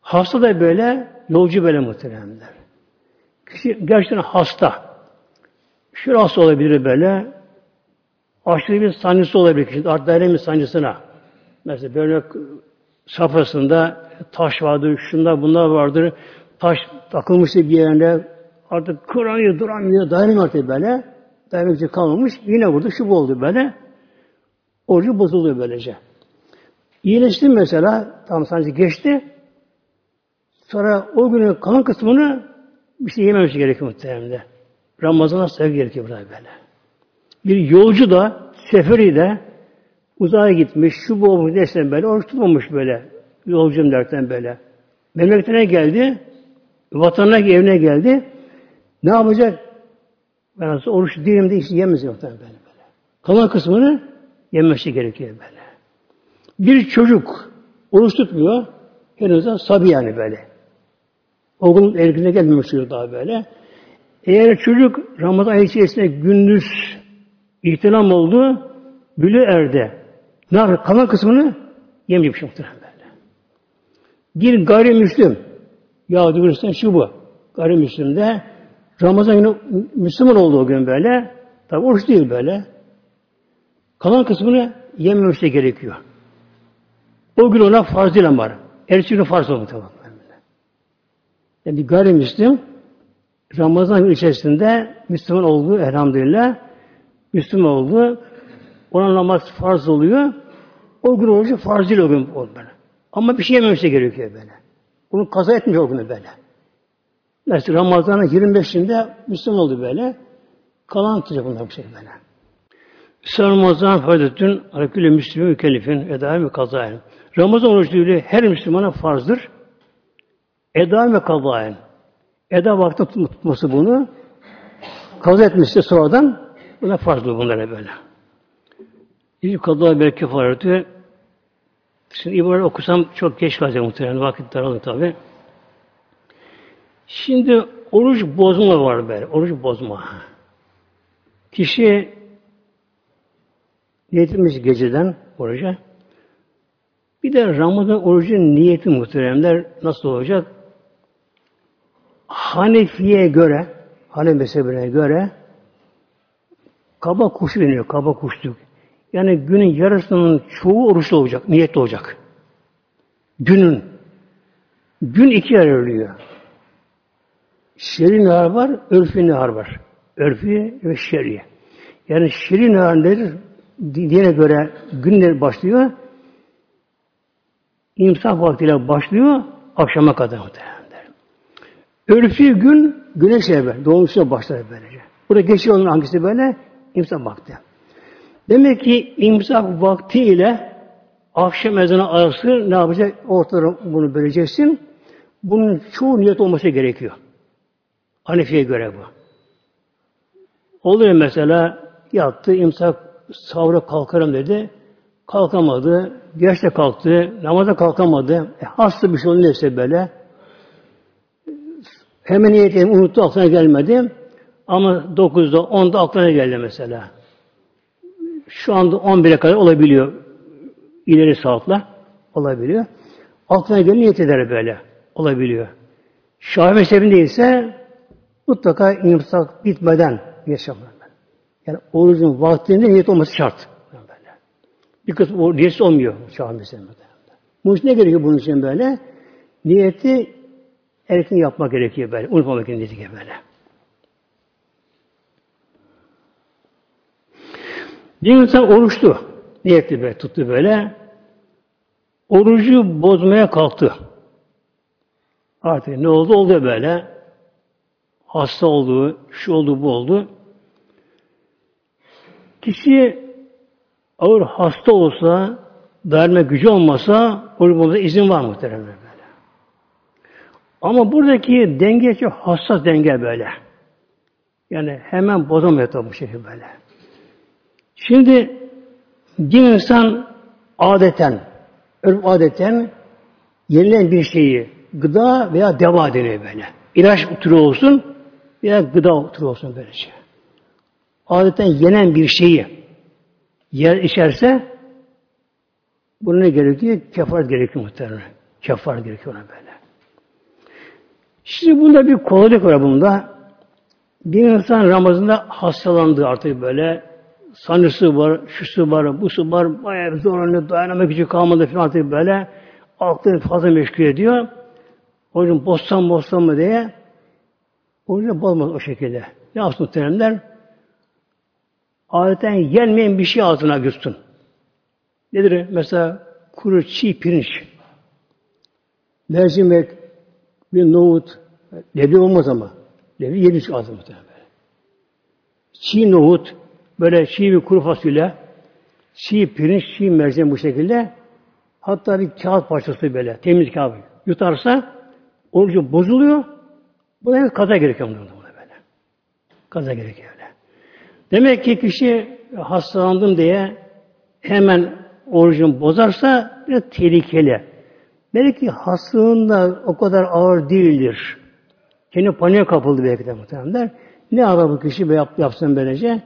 Hasta da böyle, yolcu böyle muhteremler. Kişi gerçekten hasta. Şu hasta olabilir böyle, aşırı bir sancısı olabilir kişi, artık dayanamıyor sancısına. Mesela böyle safhasında taş vardır, şunda bunlar vardır, taş takılmıştı bir yerine, artık kıramıyor, duramıyor, dayanamıyor artık böyle. Dayanmak için kalmamış, yine vurdu, şu oldu böyle. Orucu bozuluyor böylece. İyileşti mesela, tam sancı geçti, Sonra o günün kalan kısmını bir şey yememesi gerekiyor muhtemelen. Ramazan'a sevgi gerekiyor burada böyle. Bir yolcu da, seferi de uzaya gitmiş, şu bu olmuş dersen böyle, oruç tutmamış böyle. Yolcum derken böyle. Memleketine geldi, vatanına, evine geldi. Ne yapacak? Ben aslında oruç değilim de işte yemez muhtemelen böyle, böyle. Kalan kısmını yemesi gerekiyor böyle. Bir çocuk oruç tutmuyor, henüz de sabi yani böyle. Okulun erkine gelmemiş çocuk daha böyle. Eğer çocuk Ramazan ayı içerisinde gündüz ihtilam oldu, bülü erde. Ne yapar? Kalan kısmını yemeyecek muhtemelen böyle. Bir gayrimüslim, ya diyorsan şu bu. Gayrimüslim de Ramazan günü Müslüman oldu o gün böyle. Tabi oruç değil böyle. Kalan kısmını yememesi gerekiyor. O gün ona farz değil ama. Ertesi günü farz oldu tamam. Yani bir gayrimüslim Ramazan içerisinde Müslüman oldu elhamdülillah. Müslüman oldu. Ona namaz farz oluyor. O gün orucu farz değil o gün böyle. Ama bir şey yememesi gerekiyor böyle. Bunu kaza etmiyor o günü böyle. Mesela Ramazan'ın 25'inde Müslüman oldu böyle. Kalan tutacak bunlar bu şey böyle. Ramazan faydetün alekülü müslümü mükellefin edâ ve kazayın. Ramazan orucu her Müslümana farzdır. Eda ve kazayen. Eda vakti tutması bunu. Kaza etmişse sonradan buna farklı bunlara böyle. İlk kaza bir kefareti Şimdi ibare okusam çok geç kalacak muhtemelen. Vakit daralır tabi. Şimdi oruç bozma var böyle. Oruç bozma. Kişi niyetmiş geceden oruca. Bir de Ramazan orucun niyeti muhteremler nasıl olacak? Hanefi'ye göre, Hanefi mezhebine göre kaba kuşu deniyor, kaba kuşluk. Yani günün yarısının çoğu oruçlu olacak, niyetli olacak. Günün. Gün iki yer ayrılıyor. Şer'i nehar var, örfi nehar var. Örfi ve şer'i. Yani şer'i nehar nedir? Dine göre günler başlıyor. İmsak vaktiyle başlıyor, akşama kadar muhtemelen. Örfi gün güneş evvel. Doğmuşta başlar böylece. Burada geçiyor onun hangisi böyle? İmsak vakti. Demek ki imsak vakti ile akşam ezanı arası ne yapacak? Ortada bunu böleceksin. Bunun çoğu niyet olması gerekiyor. Hanefi'ye göre bu. Oluyor mesela yattı, imsak sahura kalkarım dedi. Kalkamadı. Gerçekten kalktı. Namaza kalkamadı. E, hasta bir şey oldu neyse böyle. Hemen niyet edeyim, unuttu, aklına gelmedi. Ama 9'da, 10'da aklına geldi mesela. Şu anda 11'e kadar olabiliyor. İleri saatle olabiliyor. Aklına gelir niyet eder böyle. Olabiliyor. Şafi mezhebinde ise mutlaka imsak bitmeden yaşamalı. Yani orucun vaktinde niyet olması şart. Böyle. Bir kısım o niyet olmuyor Şafi mezhebinde. Bunun için ne gerekiyor bunun için böyle? Niyeti erken yapmak gerekiyor böyle. Unutmamak gerekiyor böyle. Bir insan oruçtu. Niyetli böyle, tuttu böyle. Orucu bozmaya kalktı. Artık ne oldu? Oldu böyle. Hasta oldu, şu oldu, bu oldu. Kişi ağır hasta olsa, dayanma gücü olmasa, oruç izin var muhtemelen. Ama buradaki denge çok hassas denge böyle. Yani hemen bozamıyor tabi bu şekilde böyle. Şimdi bir insan adeten, örf adeten yenilen bir şeyi gıda veya deva deniyor böyle. İlaç türü olsun veya gıda türü olsun böylece. Adeten yenen bir şeyi yer içerse buna ne gerekiyor? Kefaret gerekiyor muhtemelen. Kefaret gerekiyor ona böyle. Şimdi bunda bir kolaylık var bunda. Bir insan Ramazan'da hastalandı artık böyle. Sanrısı var, şusu var, busu var, bayağı zorlanıyor, dayanamak gücü kalmadı falan artık böyle. Aklını fazla meşgul ediyor. Yüzden bozsam bozsam mı diye. O yüzden bozmaz o şekilde. Ne yapsın muhteremler? Adetten yenmeyen bir şey ağzına görsün. Nedir? Mesela kuru çiğ pirinç, mercimek, bir nohut, leblebi olmaz ama. Leblebi yemiş ağzına muhtemelen. Çiğ nohut, böyle çiğ bir kuru fasulye, çiğ pirinç, çiğ mercimek bu şekilde hatta bir kağıt parçası böyle, temiz kağıt yutarsa orucu bozuluyor. Bu da kaza gerekiyor buna böyle. Kaza gerekiyor. Demek ki kişi hastalandım diye hemen orucunu bozarsa biraz tehlikeli. Belki hastalığın da o kadar ağır değildir. Kendi paniğe kapıldı belki de muhtemelen. Ne ara bu kişi yap, yapsın böylece?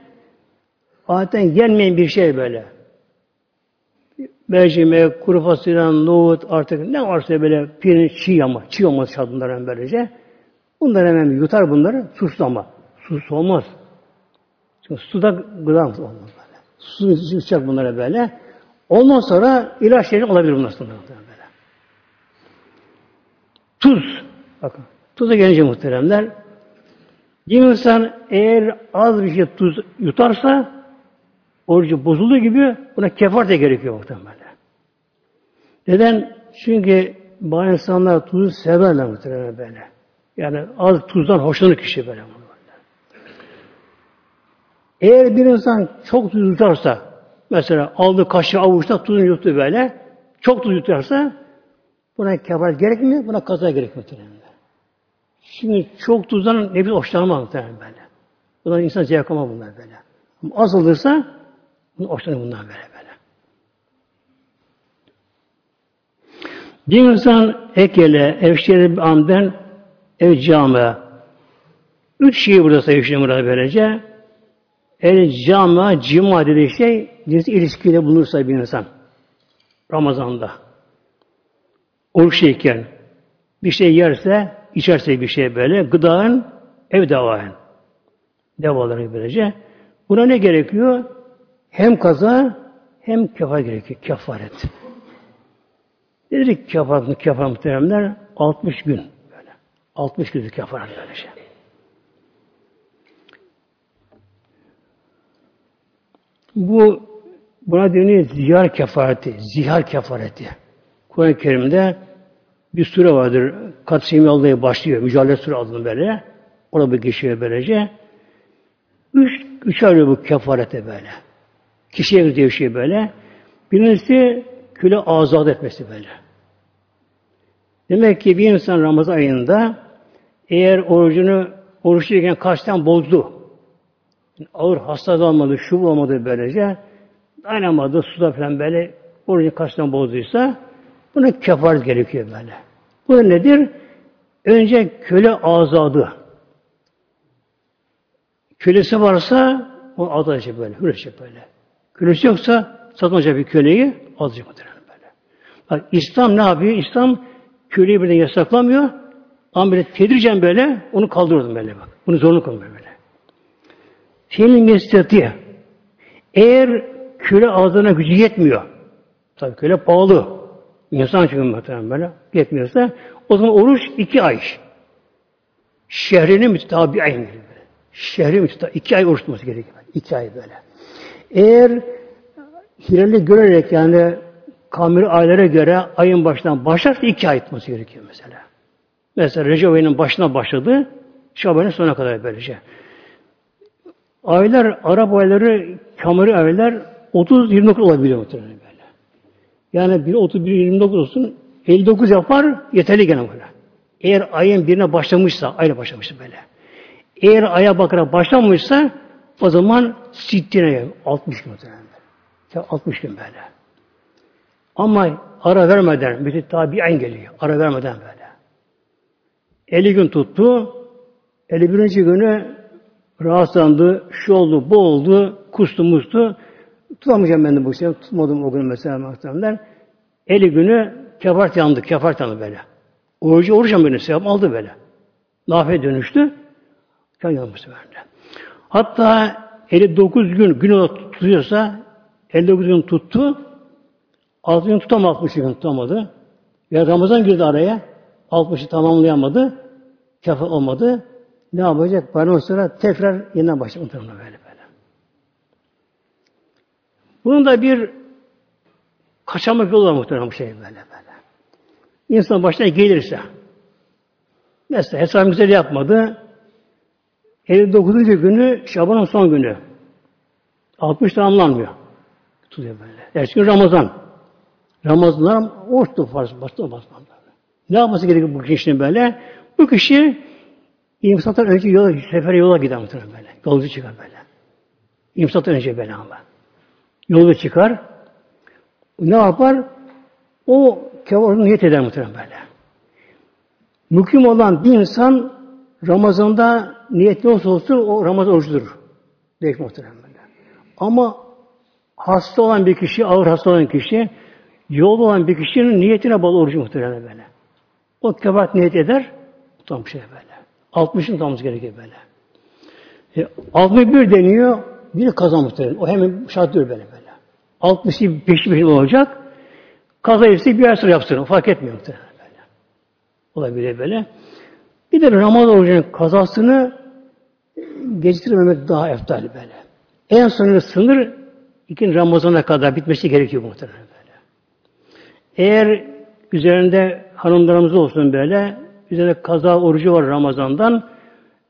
Zaten yenmeyen bir şey böyle. Mercimek, kuru fasulye, nohut artık ne varsa böyle pirinç, çiğ ama. Çiğ olmaz şadınlar böylece. Bunlar hemen yutar bunları. Suslu ama. Sus olmaz. Çünkü suda gıda olmaz böyle. Su içecek bunlara böyle. Ondan sonra ilaç yeri alabilir bunlar sonra böyle. Tuz. Bakın. Tuza gelince muhteremler. Bir insan eğer az bir şey tuz yutarsa orucu bozulduğu gibi buna kefar da gerekiyor muhtemelen. Neden? Çünkü bazı insanlar tuzu severler muhtemelen böyle. Yani az tuzdan hoşlanır kişi böyle. Eğer bir insan çok tuz yutarsa, mesela aldı kaşığı avuçta tuzunu yuttu böyle, çok tuz yutarsa buna kefaret gerekmiyor, buna kaza gerekmiyor. Şimdi çok tuzdan nefis hoşlanmaz muhtemelen böyle. Bunlar insan zevk ama bunlar böyle. Ama az olursa hoşlanır bunlar böyle böyle. Bir insan ekele, evşehri bir amden ev camiye. Üç şeyi burada sayıyor burada böylece. El cama, cima dediği şey cins ilişkiyle bulunursa bir insan. Ramazan'da. Oruçluyken bir şey yerse, içerse bir şey böyle, gıdanın ev devaen. Devaları böylece. Buna ne gerekiyor? Hem kaza hem kefaret gerekiyor. Kefaret. Ne dedik kefaret, kefaret muhteremler? 60 gün. Böyle. 60 gün kefaret böylece. Bu buna deniyor zihar kefareti. Zihar kefareti. Kur'an-ı Kerim'de bir sure vardır. Katsimi Allah'a başlıyor. Mücadele sure adını böyle. Ona bir geçiyor böylece. Üç, üç arıyor bu kefarete böyle. Kişiye gidiyor şey böyle. Birincisi köle azat etmesi böyle. Demek ki bir insan Ramazan ayında eğer orucunu oruçluyken kaçtan bozdu. Ağır hasta olmadı, şu olmadı böylece dayanamadı, suda falan böyle orucu kaçtan bozduysa buna kefaret gerekiyor böyle. Bu da nedir? Önce köle azadı. Kölesi varsa o alacak böyle, hürrecek böyle. Kölesi yoksa satılacak bir köleyi alacak böyle. Bak İslam ne yapıyor? İslam köleyi birden yasaklamıyor. Ama böyle tedircen böyle onu kaldırıyordum böyle bak. Bunu zorunlu kılmıyor böyle. Fiil mestati. Eğer köle aldığına gücü yetmiyor. Tabii köle pahalı. İnsan çünkü muhtemelen böyle. Yetmiyorsa o zaman oruç iki ay. Şehrini mütabi'in. Şehri mütabi'in. iki ay oruç tutması gerekiyor. İki ay böyle. Eğer hilali görerek yani kameri aylara göre ayın başından başlarsa iki ay tutması gerekiyor mesela. Mesela Recep ayının başına başladı, Şaban'ın sonuna kadar böylece. Aylar, Arap ayları, kameri aylar 30-29 olabiliyor muhtemelen böyle. Yani bir 31-29 olsun, 59 yapar, yeterli gene böyle. Eğer ayın birine başlamışsa, ayla başlamışsa böyle. Eğer aya bakarak başlamışsa, O zaman sittine 60 gün muhtemelen. 60 gün böyle. Ama ara vermeden, bir tabi'en geliyor. Ara vermeden böyle. 50 gün tuttu. 51. günü rahatsızlandı, şu oldu, bu oldu, kustu mustu. Tutamayacağım ben de bu şey. Tutmadım o gün mesela muhtemelen. 50 günü kefart yandı, kefart yandı böyle. Orucu oruçla böyle sevap aldı böyle. Nafe dönüştü. Kan yanmış böyle. Hatta 59 gün gün tutuyorsa 59 gün tuttu. 6 gün tutamadı, 60 gün tutamadı. Ya Ramazan girdi araya. 60'ı tamamlayamadı. Kafa olmadı. Ne yapacak? Bayram sonra tekrar yeniden başlayacak. Böyle böyle. Bunun da bir kaçamak yolu var muhtemelen bu şey böyle böyle. İnsan başına gelirse mesela hesabı güzel yapmadı 59. günü Şaban'ın son günü 60 tamamlanmıyor. Tutuyor böyle. Ertesi gün Ramazan. Ramazanlar oruç farz başta basmadı. Ne yapması gerekiyor bu kişinin böyle? Bu kişi imsattan önce yola, sefere yola gider muhtemelen böyle. Yolcu çıkar böyle. İmsattan önce böyle ama. Yolda çıkar. Ne yapar? O kevarını niyet eder muhtemelen böyle. Mümkün olan bir insan Ramazan'da niyetli olsa olsun o Ramazan orucudur. Belki muhtemelen böyle. Ama hasta olan bir kişi, ağır hasta olan kişi, yolda olan bir kişinin niyetine bağlı orucu muhtemelen böyle. O kefaret niyet eder, tam şey böyle. 60'ın tutamamız gerekiyor böyle. E, 61 deniyor, bir kazan muhtemelen. O hemen şart diyor böyle böyle. 60'ı peşi peşi olacak. Kaza etse bir sonra yapsın. Fark etmiyor muhtemelen böyle. Olabilir böyle. Bir de Ramazan orucunun kazasını geciktirmemek daha eftal böyle. En sonunda sınır ikinci Ramazan'a kadar bitmesi gerekiyor muhtemelen böyle. Eğer üzerinde hanımlarımız olsun böyle, üzerinde kaza orucu var Ramazan'dan,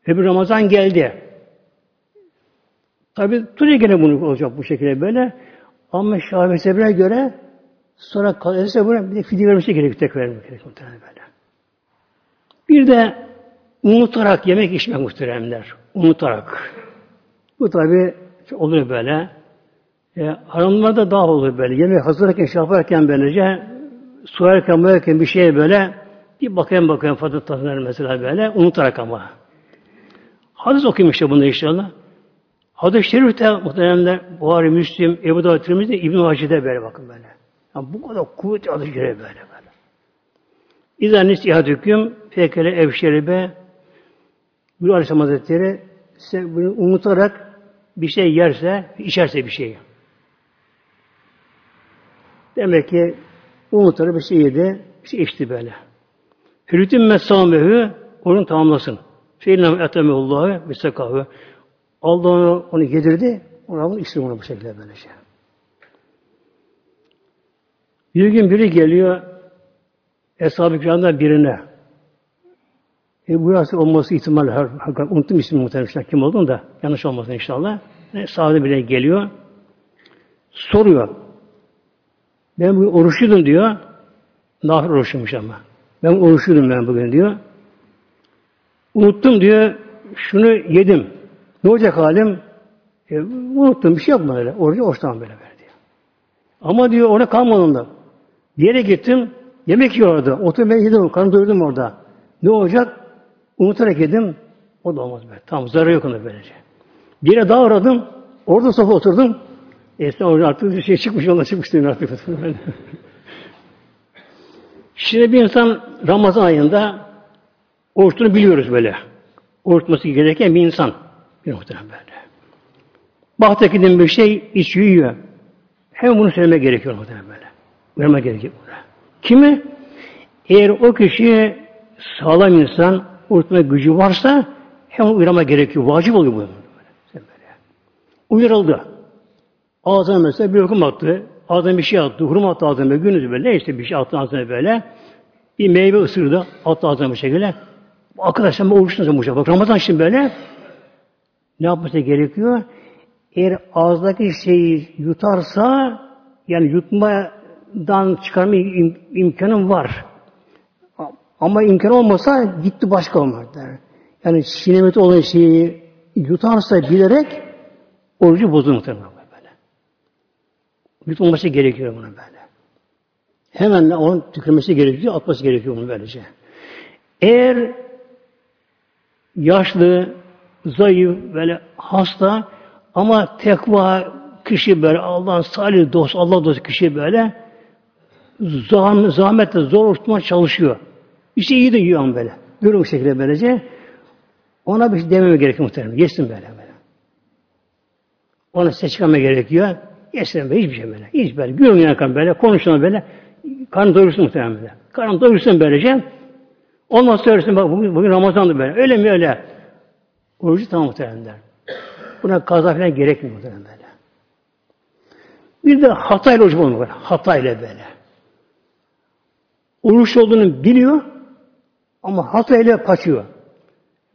öbür Ramazan geldi. Tabi Turiye gene bunu olacak bu şekilde böyle. Ama Şafii Sebe'ne göre sonra kalırsa buna bir de fidye vermesi gerekiyor. Tek vermek gerekiyor muhtemelen böyle. Bir de unutarak yemek içmek muhteremler. Unutarak. Bu tabi oluyor böyle. E, hanımlarda daha oluyor böyle. Yemek hazırlarken, şey yaparken böylece soyarken, boyarken bir şeye böyle bir bakayım bakayım fazla tadına mesela böyle unutarak ama. Hadis okuyayım işte bunu inşallah. Hadis-i Şerif'te muhtemelen Buhari, Müslim, Ebu Davud, Tirmiz'de İbn-i Hacı'da böyle bakın böyle. Yani bu kadar kuvvetli hadis-i Şerif böyle böyle. İzâ nisihadüküm fekele evşeribe bu Aleyhisselam Hazretleri size bunu unutarak bir şey yerse, içerse bir şey. Demek ki unutarak bir şey yedi, bir şey içti böyle. Hürütün mesâmehü onu tamamlasın. Feynam etemehullâhu ve sekâhü. Allah onu, onu yedirdi. Ona bunu içti bunu bu şekilde böylece. Bir gün biri geliyor Eshab-ı birine. E, bu nasıl olması ihtimali her, unuttum ismini muhtemelen kim olduğunu da yanlış olmasın inşallah. E, sahabe bile geliyor. Soruyor. Ben bugün oruçluydum diyor. Nafil oruçluymuş ama. Ben oruçluydum ben bugün diyor. Unuttum diyor. Şunu yedim. Ne olacak halim? E, unuttum bir şey yapma öyle. Orucu oruçtan böyle ver diyor. Ama diyor orada kalmadım da. Yere gittim. Yemek yiyor orada. Otur ben yedim. Karnı doyurdum orada. Ne olacak? Unutarak yedim. O da olmaz böyle. Tamam zararı yok onda böylece. Bir yere daha aradım. Orada sofa oturdum. E sen orada artık bir şey çıkmış. Ona çıkmış artık. Şimdi bir insan Ramazan ayında oruçluğunu biliyoruz böyle. Oruçması gereken bir insan. Bir muhtemelen böyle. Bahtekinin bir şey içiyor, yiyor. Hem bunu söylemek gerekiyor muhtemelen böyle. Uyarmak gerekiyor buna. Kimi? Eğer o kişi sağlam insan, unutma gücü varsa hem uyarma gerekiyor. Vacip oluyor bu. Uyarıldı. Ağzına mesela bir lokum attı. Ağzına bir şey attı. Hurma attı ağzına. Gündüz böyle. işte bir şey attı ağzına böyle. Bir meyve ısırdı. Attı ağzına bir şekilde. Arkadaşlar ben oruçluyum. Bak Ramazan şimdi böyle. Ne yapması gerekiyor? Eğer ağızdaki şeyi yutarsa yani yutmadan çıkarma im- imkanım var. Ama imkan olmasa gitti başka olmak der. Yani sinemeti olan şeyi yutarsa bilerek Orucu böyle. Yutulması gerekiyor buna böyle. Hemen onun tükürmesi gerekiyor, atması gerekiyor bunu böylece. Eğer yaşlı, zayıf, böyle hasta ama tekva kişi böyle Allah'ın salih dost, Allah dostu kişi böyle zahmet, zahmetle zor tutmaya çalışıyor. İşte iyi de yiyor böyle. Görüyor bu şekilde böylece. Ona bir şey dememe gerekiyor muhtemelen. Yesin böyle böyle. Ona çıkarmaya gerekiyor. Yesin böyle hiçbir şey böyle. Hiç böyle. Gülüm yakan böyle. Konuşma böyle. Karnı doyursun muhtemelen böyle. Karnı doyursun böylece. Olmaz söylesin bak bugün, bugün Ramazan'dı böyle. Öyle mi öyle? Orucu tamam muhtemelen Buna kaza falan gerekmiyor muhtemelen böyle. Bir de hatayla oruç olmuyor böyle. Hatayla böyle. Oruç olduğunu biliyor ama hatayla kaçıyor.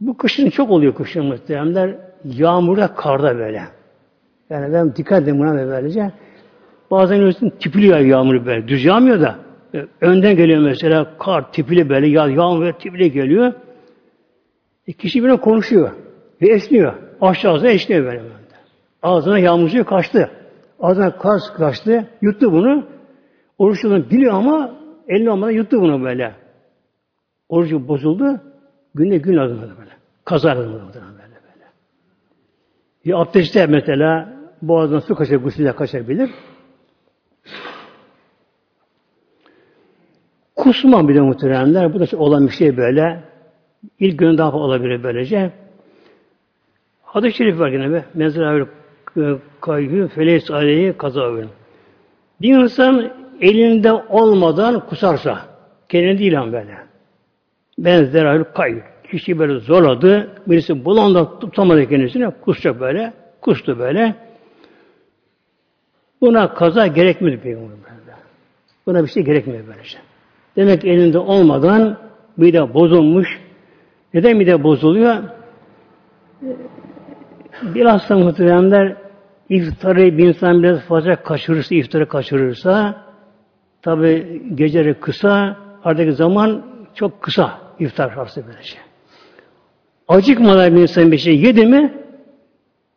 Bu kışın çok oluyor kışın muhtemelenler. Yağmurda, karda böyle. Yani ben dikkat edin buna böylece. Bazen görüyorsun tipiliyor yağmur böyle. Düz yağmıyor da. Önden geliyor mesela kar tipili böyle, yağ, yağmur tipili geliyor. E, kişi bile konuşuyor. Ve esniyor. Aşağısına esniyor böyle. Ağzına yağmur suyu kaçtı. Ağzına kar kaçtı. Yuttu bunu. Oruç biliyor ama elini almadan yuttu bunu böyle. Orucu bozuldu. Günde gün lazım böyle. Kaza lazım böyle böyle. Bir abdestte mesela boğazdan su kaçar, gusülle kaçabilir. Kusma bile muhteremler. Bu da olan bir şey böyle. İlk gün daha olabilir böylece. Hadis-i şerif var yine be. Mezra kayyü feleys aleyhi kazavün. Bir insan elinde olmadan kusarsa, kendine değil ama böyle. Benzer ayrı kayyü. Kişi böyle zorladı, birisi bulanda tutamadı kendisine, kusacak böyle, kustu böyle. Buna kaza gerekmedi peygamber böyle. Buna bir şey gerekmiyor böylece. Demek elinde olmadan mide bozulmuş. Neden mide bozuluyor? Bilhassa muhteremler iftarı bir insan biraz fazla kaçırırsa, iftarı kaçırırsa tabi geceleri kısa, aradaki zaman çok kısa iftar şartı böylece. Acıkmadan bir insan bir şey yedi mi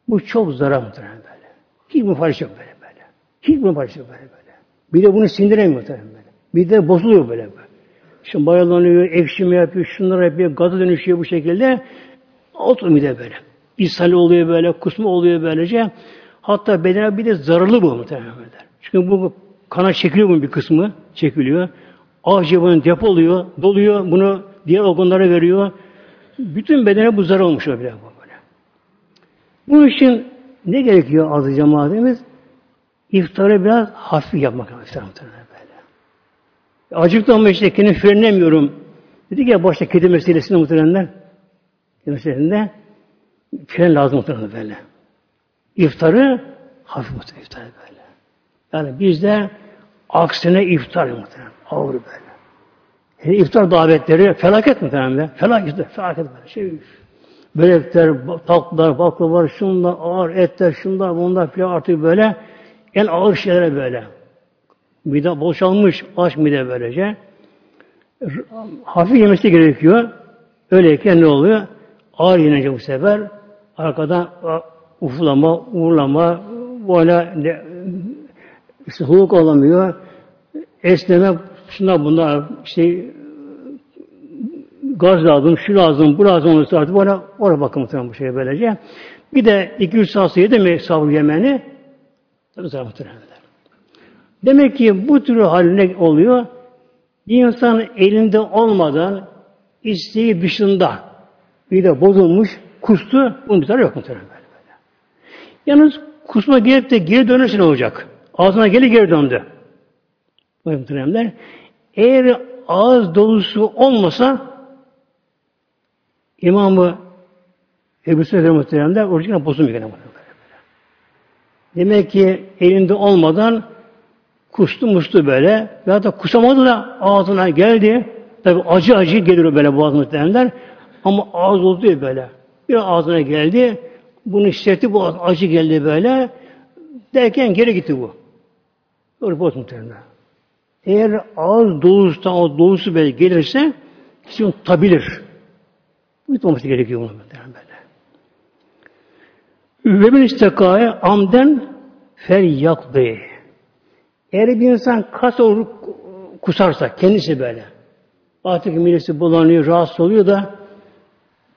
bu çok zarar muhtemelen böyle. Hiç müfarış yok böyle. Hiç müfarış yok böyle böyle. Bir de bunu sindiremiyor muhtemelen böyle. Bir de bozuluyor böyle böyle. Şimdi bayalanıyor, ekşime yapıyor, şunlar yapıyor, gazı dönüşüyor bu şekilde. Otur bir böyle. İshal oluyor böyle, kusma oluyor böylece. Hatta bedene bir de zararlı bu muhtemelen. Çünkü bu kana çekiliyor bunun bir kısmı, çekiliyor. Ağacı bunu depoluyor, doluyor, bunu diğer organlara veriyor. Bütün bedene bu zarar olmuş böyle. böyle. Bunun için ne gerekiyor azı cemaatimiz? İftarı biraz hafif yapmak lazım. böyle. Acıktım ama işte kendimi frenlemiyorum. Dedik ya başta kedi meselesinde muhtemelen. Kedi meselesinde fren lazım muhtemelen böyle. İftarı hafif muhtemelen iftar böyle. Yani bizde aksine iftar muhtemelen. Ağır böyle. Yani iftar davetleri felaket muhtemelen. Felaket, felaket böyle. Şey, börekler, tatlılar, baklavalar, şunlar, ağır etler, şunlar, bunlar filan artık böyle en ağır şeylere böyle. Mide boşalmış, aç mide böylece. Hafif yemesi gerekiyor. Öyleyken ne oluyor? Ağır yenince bu sefer arkadan uflama, uğurlama, böyle ne, işte huluk olamıyor. Esneme, şunlar bunlar işte gaz lazım, şu lazım, bu lazım olursa artık bana oraya bakın bu şeye böylece. Bir de iki üç saat yedi mi sabır yemeni. Demek ki bu tür hal ne oluyor? Bir insan elinde olmadan isteği dışında bir de bozulmuş, kustu, bunun bir yok muhtemelen. Yalnız kusma gelip de geri ne olacak? Ağzına geri geri döndü. Muhtemelen. Eğer ağız dolusu olmasa İmamı Ebu Süleyman muhteremler orijinal bozulmuyor gene Demek ki elinde olmadan kustu mustu böyle ya da kusamadı da ağzına geldi. Tabi acı acı gelir böyle boğaz muhteremler. Ama ağız oldu böyle. Bir ağzına geldi. Bunu hissetti bu acı geldi böyle. Derken geri gitti bu. Doğru boğaz muhteremler. Eğer ağız dolusu, o dolusu böyle gelirse kişi tabilir. Unutmaması gerekiyor bunu böyle. Ve min istekaya amden fel yakdı. Eğer bir insan kas olur kusarsa kendisi böyle. Artık midesi bulanıyor, rahatsız oluyor da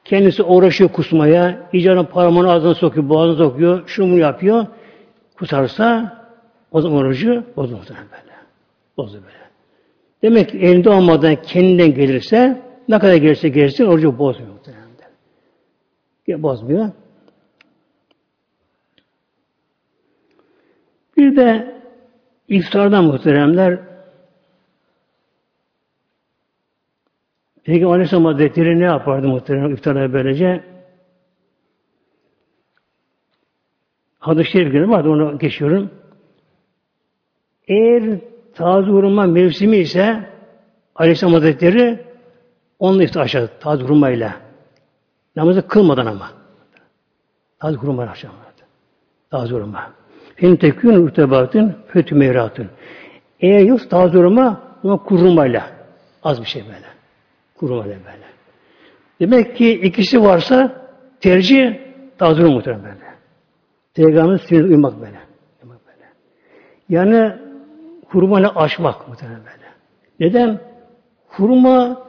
kendisi uğraşıyor kusmaya, icranın parmağını ağzına sokuyor, boğazına sokuyor, şunu yapıyor. Kusarsa o zaman orucu bozulur böyle. Bozulur böyle. Demek ki elinde olmadan kendinden gelirse ne kadar gelirse gelirse orucu bozmuyor. Bozmuyor. Bir de iftardan muhteremler Peki Aleyhisselam Hazretleri ne yapardı muhterem iftarda böylece? Hadis-i şerif vardı onu geçiyorum. Eğer taze hurma mevsimi ise Aleyhisselam Hazretleri onunla iftar aşağı taze hurmayla. Namazı kılmadan ama. Taze hurma aşağı. Taze hurma. Hem tekün urtebatın fötü meyratın. Eğer yok hurma ama kurumayla. Az bir şey böyle. Kurumayla böyle. Demek ki ikisi varsa tercih taze hurma muhtemelen böyle. Peygamberin sünnetine uymak böyle. uymak böyle. Yani hurmayla aşmak muhtemelen böyle. Neden? Hurma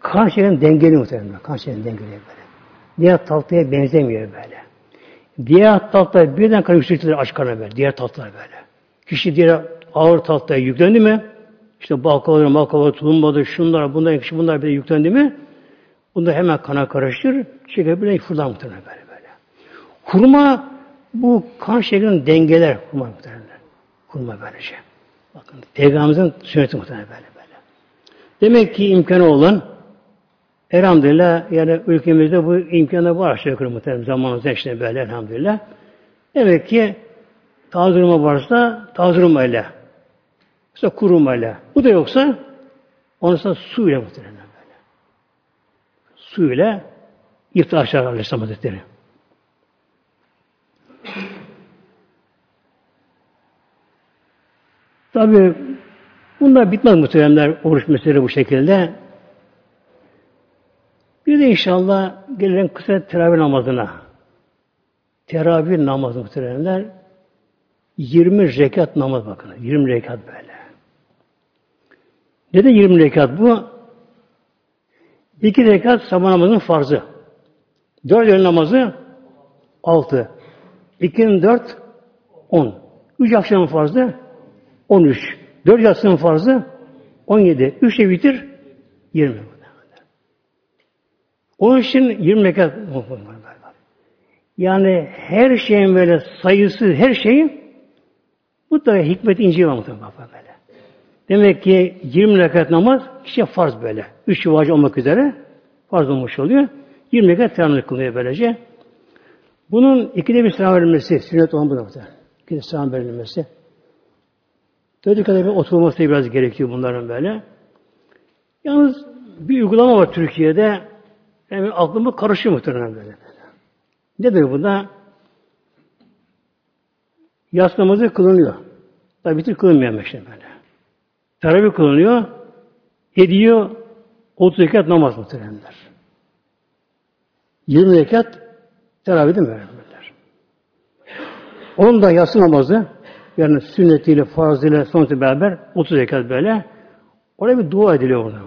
kan şekerini dengeli muhtemelen. Kan şekerini dengeli böyle. Diğer tatlıya benzemiyor böyle. Diğer tatlılar birden kan yükseltilir aç karnına böyle. Diğer tatlılar böyle. Kişi diğer ağır tatlıya yüklendi mi? İşte baklavalar, maklavalar, tulumbadır, şunlar, bunlar, kişi bunlar bir de yüklendi mi? Bunda hemen kana karıştır. Şeker bile fırlar muhtemelen böyle böyle. Hurma bu kan şekerini dengeler hurma muhtemelen. Hurma böylece. Bakın Peygamberimizin sünneti muhtemelen böyle böyle. Demek ki imkanı olan elhamdülillah yani ülkemizde bu imkanı var aşağı yukarı muhtemelen zamanımızda işte böyle elhamdülillah. Demek ki taze varsa ile işte kuru ile. Bu da yoksa onun sonra su ile muhtemelen böyle. Su ile iftar aşağı Aleyhisselam Hazretleri. Tabi bunlar bitmez muhteremler oruç meseleleri bu şekilde. Bir de inşallah gelelim kısa teravih namazına. Teravih namazı muhteremler 20 rekat namaz bakın. 20 rekat böyle. Neden 20 rekat bu? İki rekat sabah namazının farzı. Dört öğle namazı altı. İkinin dört on. Üç akşamın farzı 13. 4 yatsının farzı 17. 3 de bitir 20. Onun için 20 rekat yani her şeyin böyle sayısı, her şeyin bu da hikmet ince var muhtemelen böyle. Demek ki 20 rekat namaz kişiye farz böyle. 3 vacip olmak üzere farz olmuş oluyor. 20 rekat teravih kılıyor böylece. Bunun ikide bir selam verilmesi, sünnet olan bu da. İkide selam verilmesi. Dediği kadar bir oturması biraz gerekiyor bunların böyle. Yalnız bir uygulama var Türkiye'de. Yani aklımı karışıyor muhtemelen böyle. Nedir bu da? Yas namazı kılınıyor. Tabi bitir kılınmayan işte böyle. Teravih kılınıyor. Ediyor 30 rekat namaz muhtemelenler. 20 rekat teravih değil mi? Onun da yatsı namazı yani sünnetiyle, farzıyla, sonrası beraber 30 rekat böyle. Oraya bir dua ediliyor orada.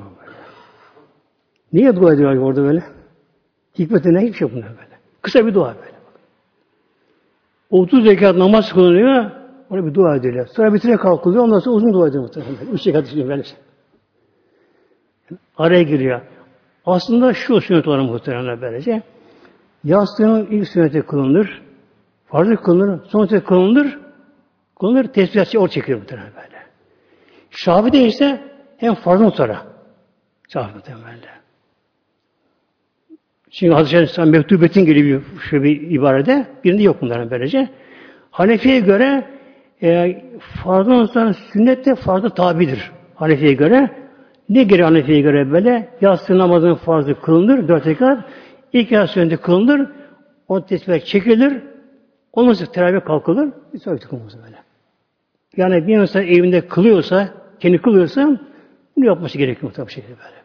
Niye dua ediliyor orada böyle? Hikmeti ne? Hiçbir şey bunlar böyle. Kısa bir dua böyle. 30 rekat namaz kılınıyor. Oraya bir dua ediliyor. Sonra bitire kalkılıyor. Ondan sonra uzun dua ediyor muhtemelen. Üç rekat için böyle. Araya giriyor. Aslında şu sünnet olan muhtemelen böylece. Yastığının ilk sünneti kılınır. Farzı kılınır. Sonrası kılınır. Kullanır tesbihatçı or çekiyor muhtemelen böyle. Şafi de ise hem farzın sonra. Şafi muhtemelen. Çünkü Hazreti Aleyhisselam mektubetin gibi bir, şu bir ibarede birinde yok bunların böylece. Hanefi'ye göre e, farzdan sonra sünnet de farzda tabidir. Hanefi'ye göre. Ne gereği Hanefi'ye göre böyle? Yatsı namazının farzı kılınır, dört rekat. İlk yatsı sünneti kılınır. O tesbih çekilir. Ondan sonra teravih kalkılır. Bir sonraki kılınır böyle. Yani bir insan evinde kılıyorsa, kendi kılıyorsa bunu yapması gerekiyor tabii şekilde böyle.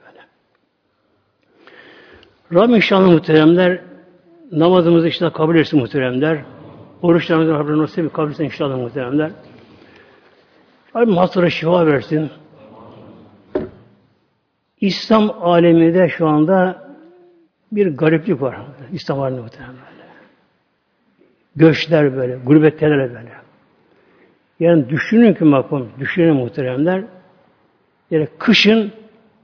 Rabbim inşallah muhteremler namazımızı inşallah kabul etsin muhteremler. Oruçlarımızı Rabbim nasip kabul etsin inşallah muhteremler. Rabbim hastalara şifa versin. İslam aleminde şu anda bir gariplik var. İslam aleminde muhtemelen böyle. Göçler böyle, gurbetteler böyle. Yani düşünün ki bakın, düşünün muhteremler. Yani kışın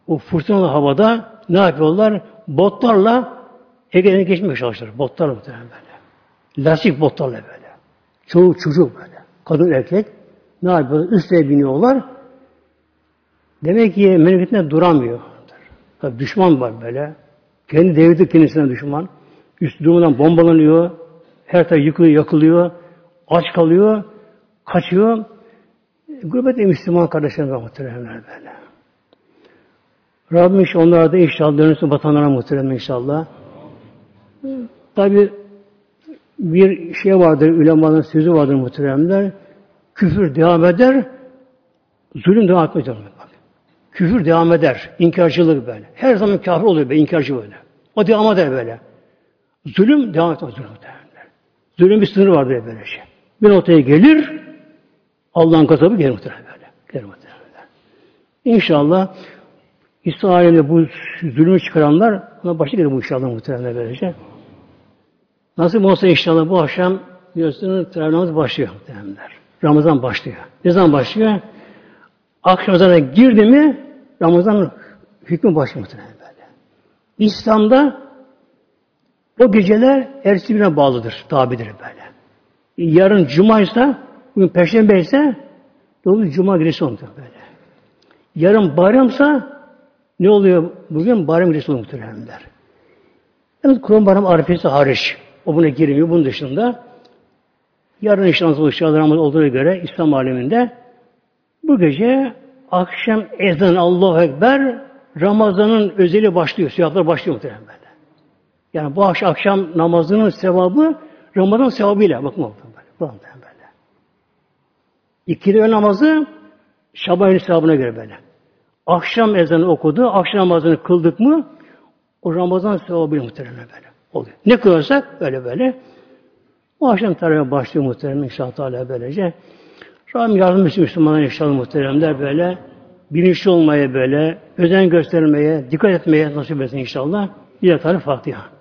o fırtınalı havada ne yapıyorlar? Botlarla Ege'den geçmeye çalışıyorlar. Botlarla muhtemelen böyle. Lastik botlarla böyle. Çoğu çocuk böyle. Kadın erkek ne yapıyorlar? Üstüne biniyorlar. Demek ki memleketinde duramıyor. Tabi düşman var böyle. Kendi devleti kendisine düşman. Üst durmadan bombalanıyor. Her taraf yıkılıyor, yakılıyor. Aç kalıyor. Kaçıyor. Gurbet Müslüman kardeşlerimiz var muhteremler böyle. Rabbim inşallah onlara da inşallah dönüşsün vatanlara muhterem inşallah. Tabi bir şey vardır, ulemaların sözü vardır muhteremler. Küfür devam eder, zulüm devam etmez. Küfür devam eder, inkarcılık böyle. Her zaman kafir oluyor böyle, inkarcı böyle. O devam eder böyle. Zulüm devam etmez zulüm muhteremler. Zulüm bir sınırı vardır böyle şey. Bir noktaya gelir, Allah'ın gazabı gelir muhterem böyle. Gelir muhterem. İnşallah İsrail'e bu zulmü çıkaranlar ona başı gelir bu inşallah muhtemelen böylece. Nasıl olsa inşallah bu akşam biliyorsunuz Ramazan başlıyor muhtemelenler. Ramazan başlıyor. Ne zaman başlıyor? Akşam Ramazan'a girdi mi Ramazan hükmü başlıyor muhtemelen böyle. İslam'da o geceler ertesi birine bağlıdır, tabidir böyle. Yarın Cuma ise, bugün Perşembe ise, dolu Cuma gecesi olur böyle. Yarın bayramsa ne oluyor bugün? Bayram gecesi oluyor muhteremler. Yalnız Kur'an bayram arifesi hariç. O buna girmiyor. Bunun dışında yarın işte nasıl olacağız olduğuna göre İslam aleminde bu gece akşam ezan Allahu Ekber Ramazan'ın özeli başlıyor. Siyahlar başlıyor böyle. Yani bu akşam, namazının sevabı Ramazan sevabıyla. Bakın böyle. İkili ön namazı Şaban sevabına göre böyle. Akşam ezanı okudu, akşam namazını kıldık mı o Ramazan sevabıyla muhtemelen böyle oluyor. Ne kılarsak böyle böyle. O akşam tarafa başlıyor muhtemelen inşallah Teala böylece. Rabbim yardım etsin Müslümanlar inşallah muhteremler böyle. Bilinçli olmaya böyle, özen göstermeye, dikkat etmeye nasip etsin inşallah. Bir de Fatiha.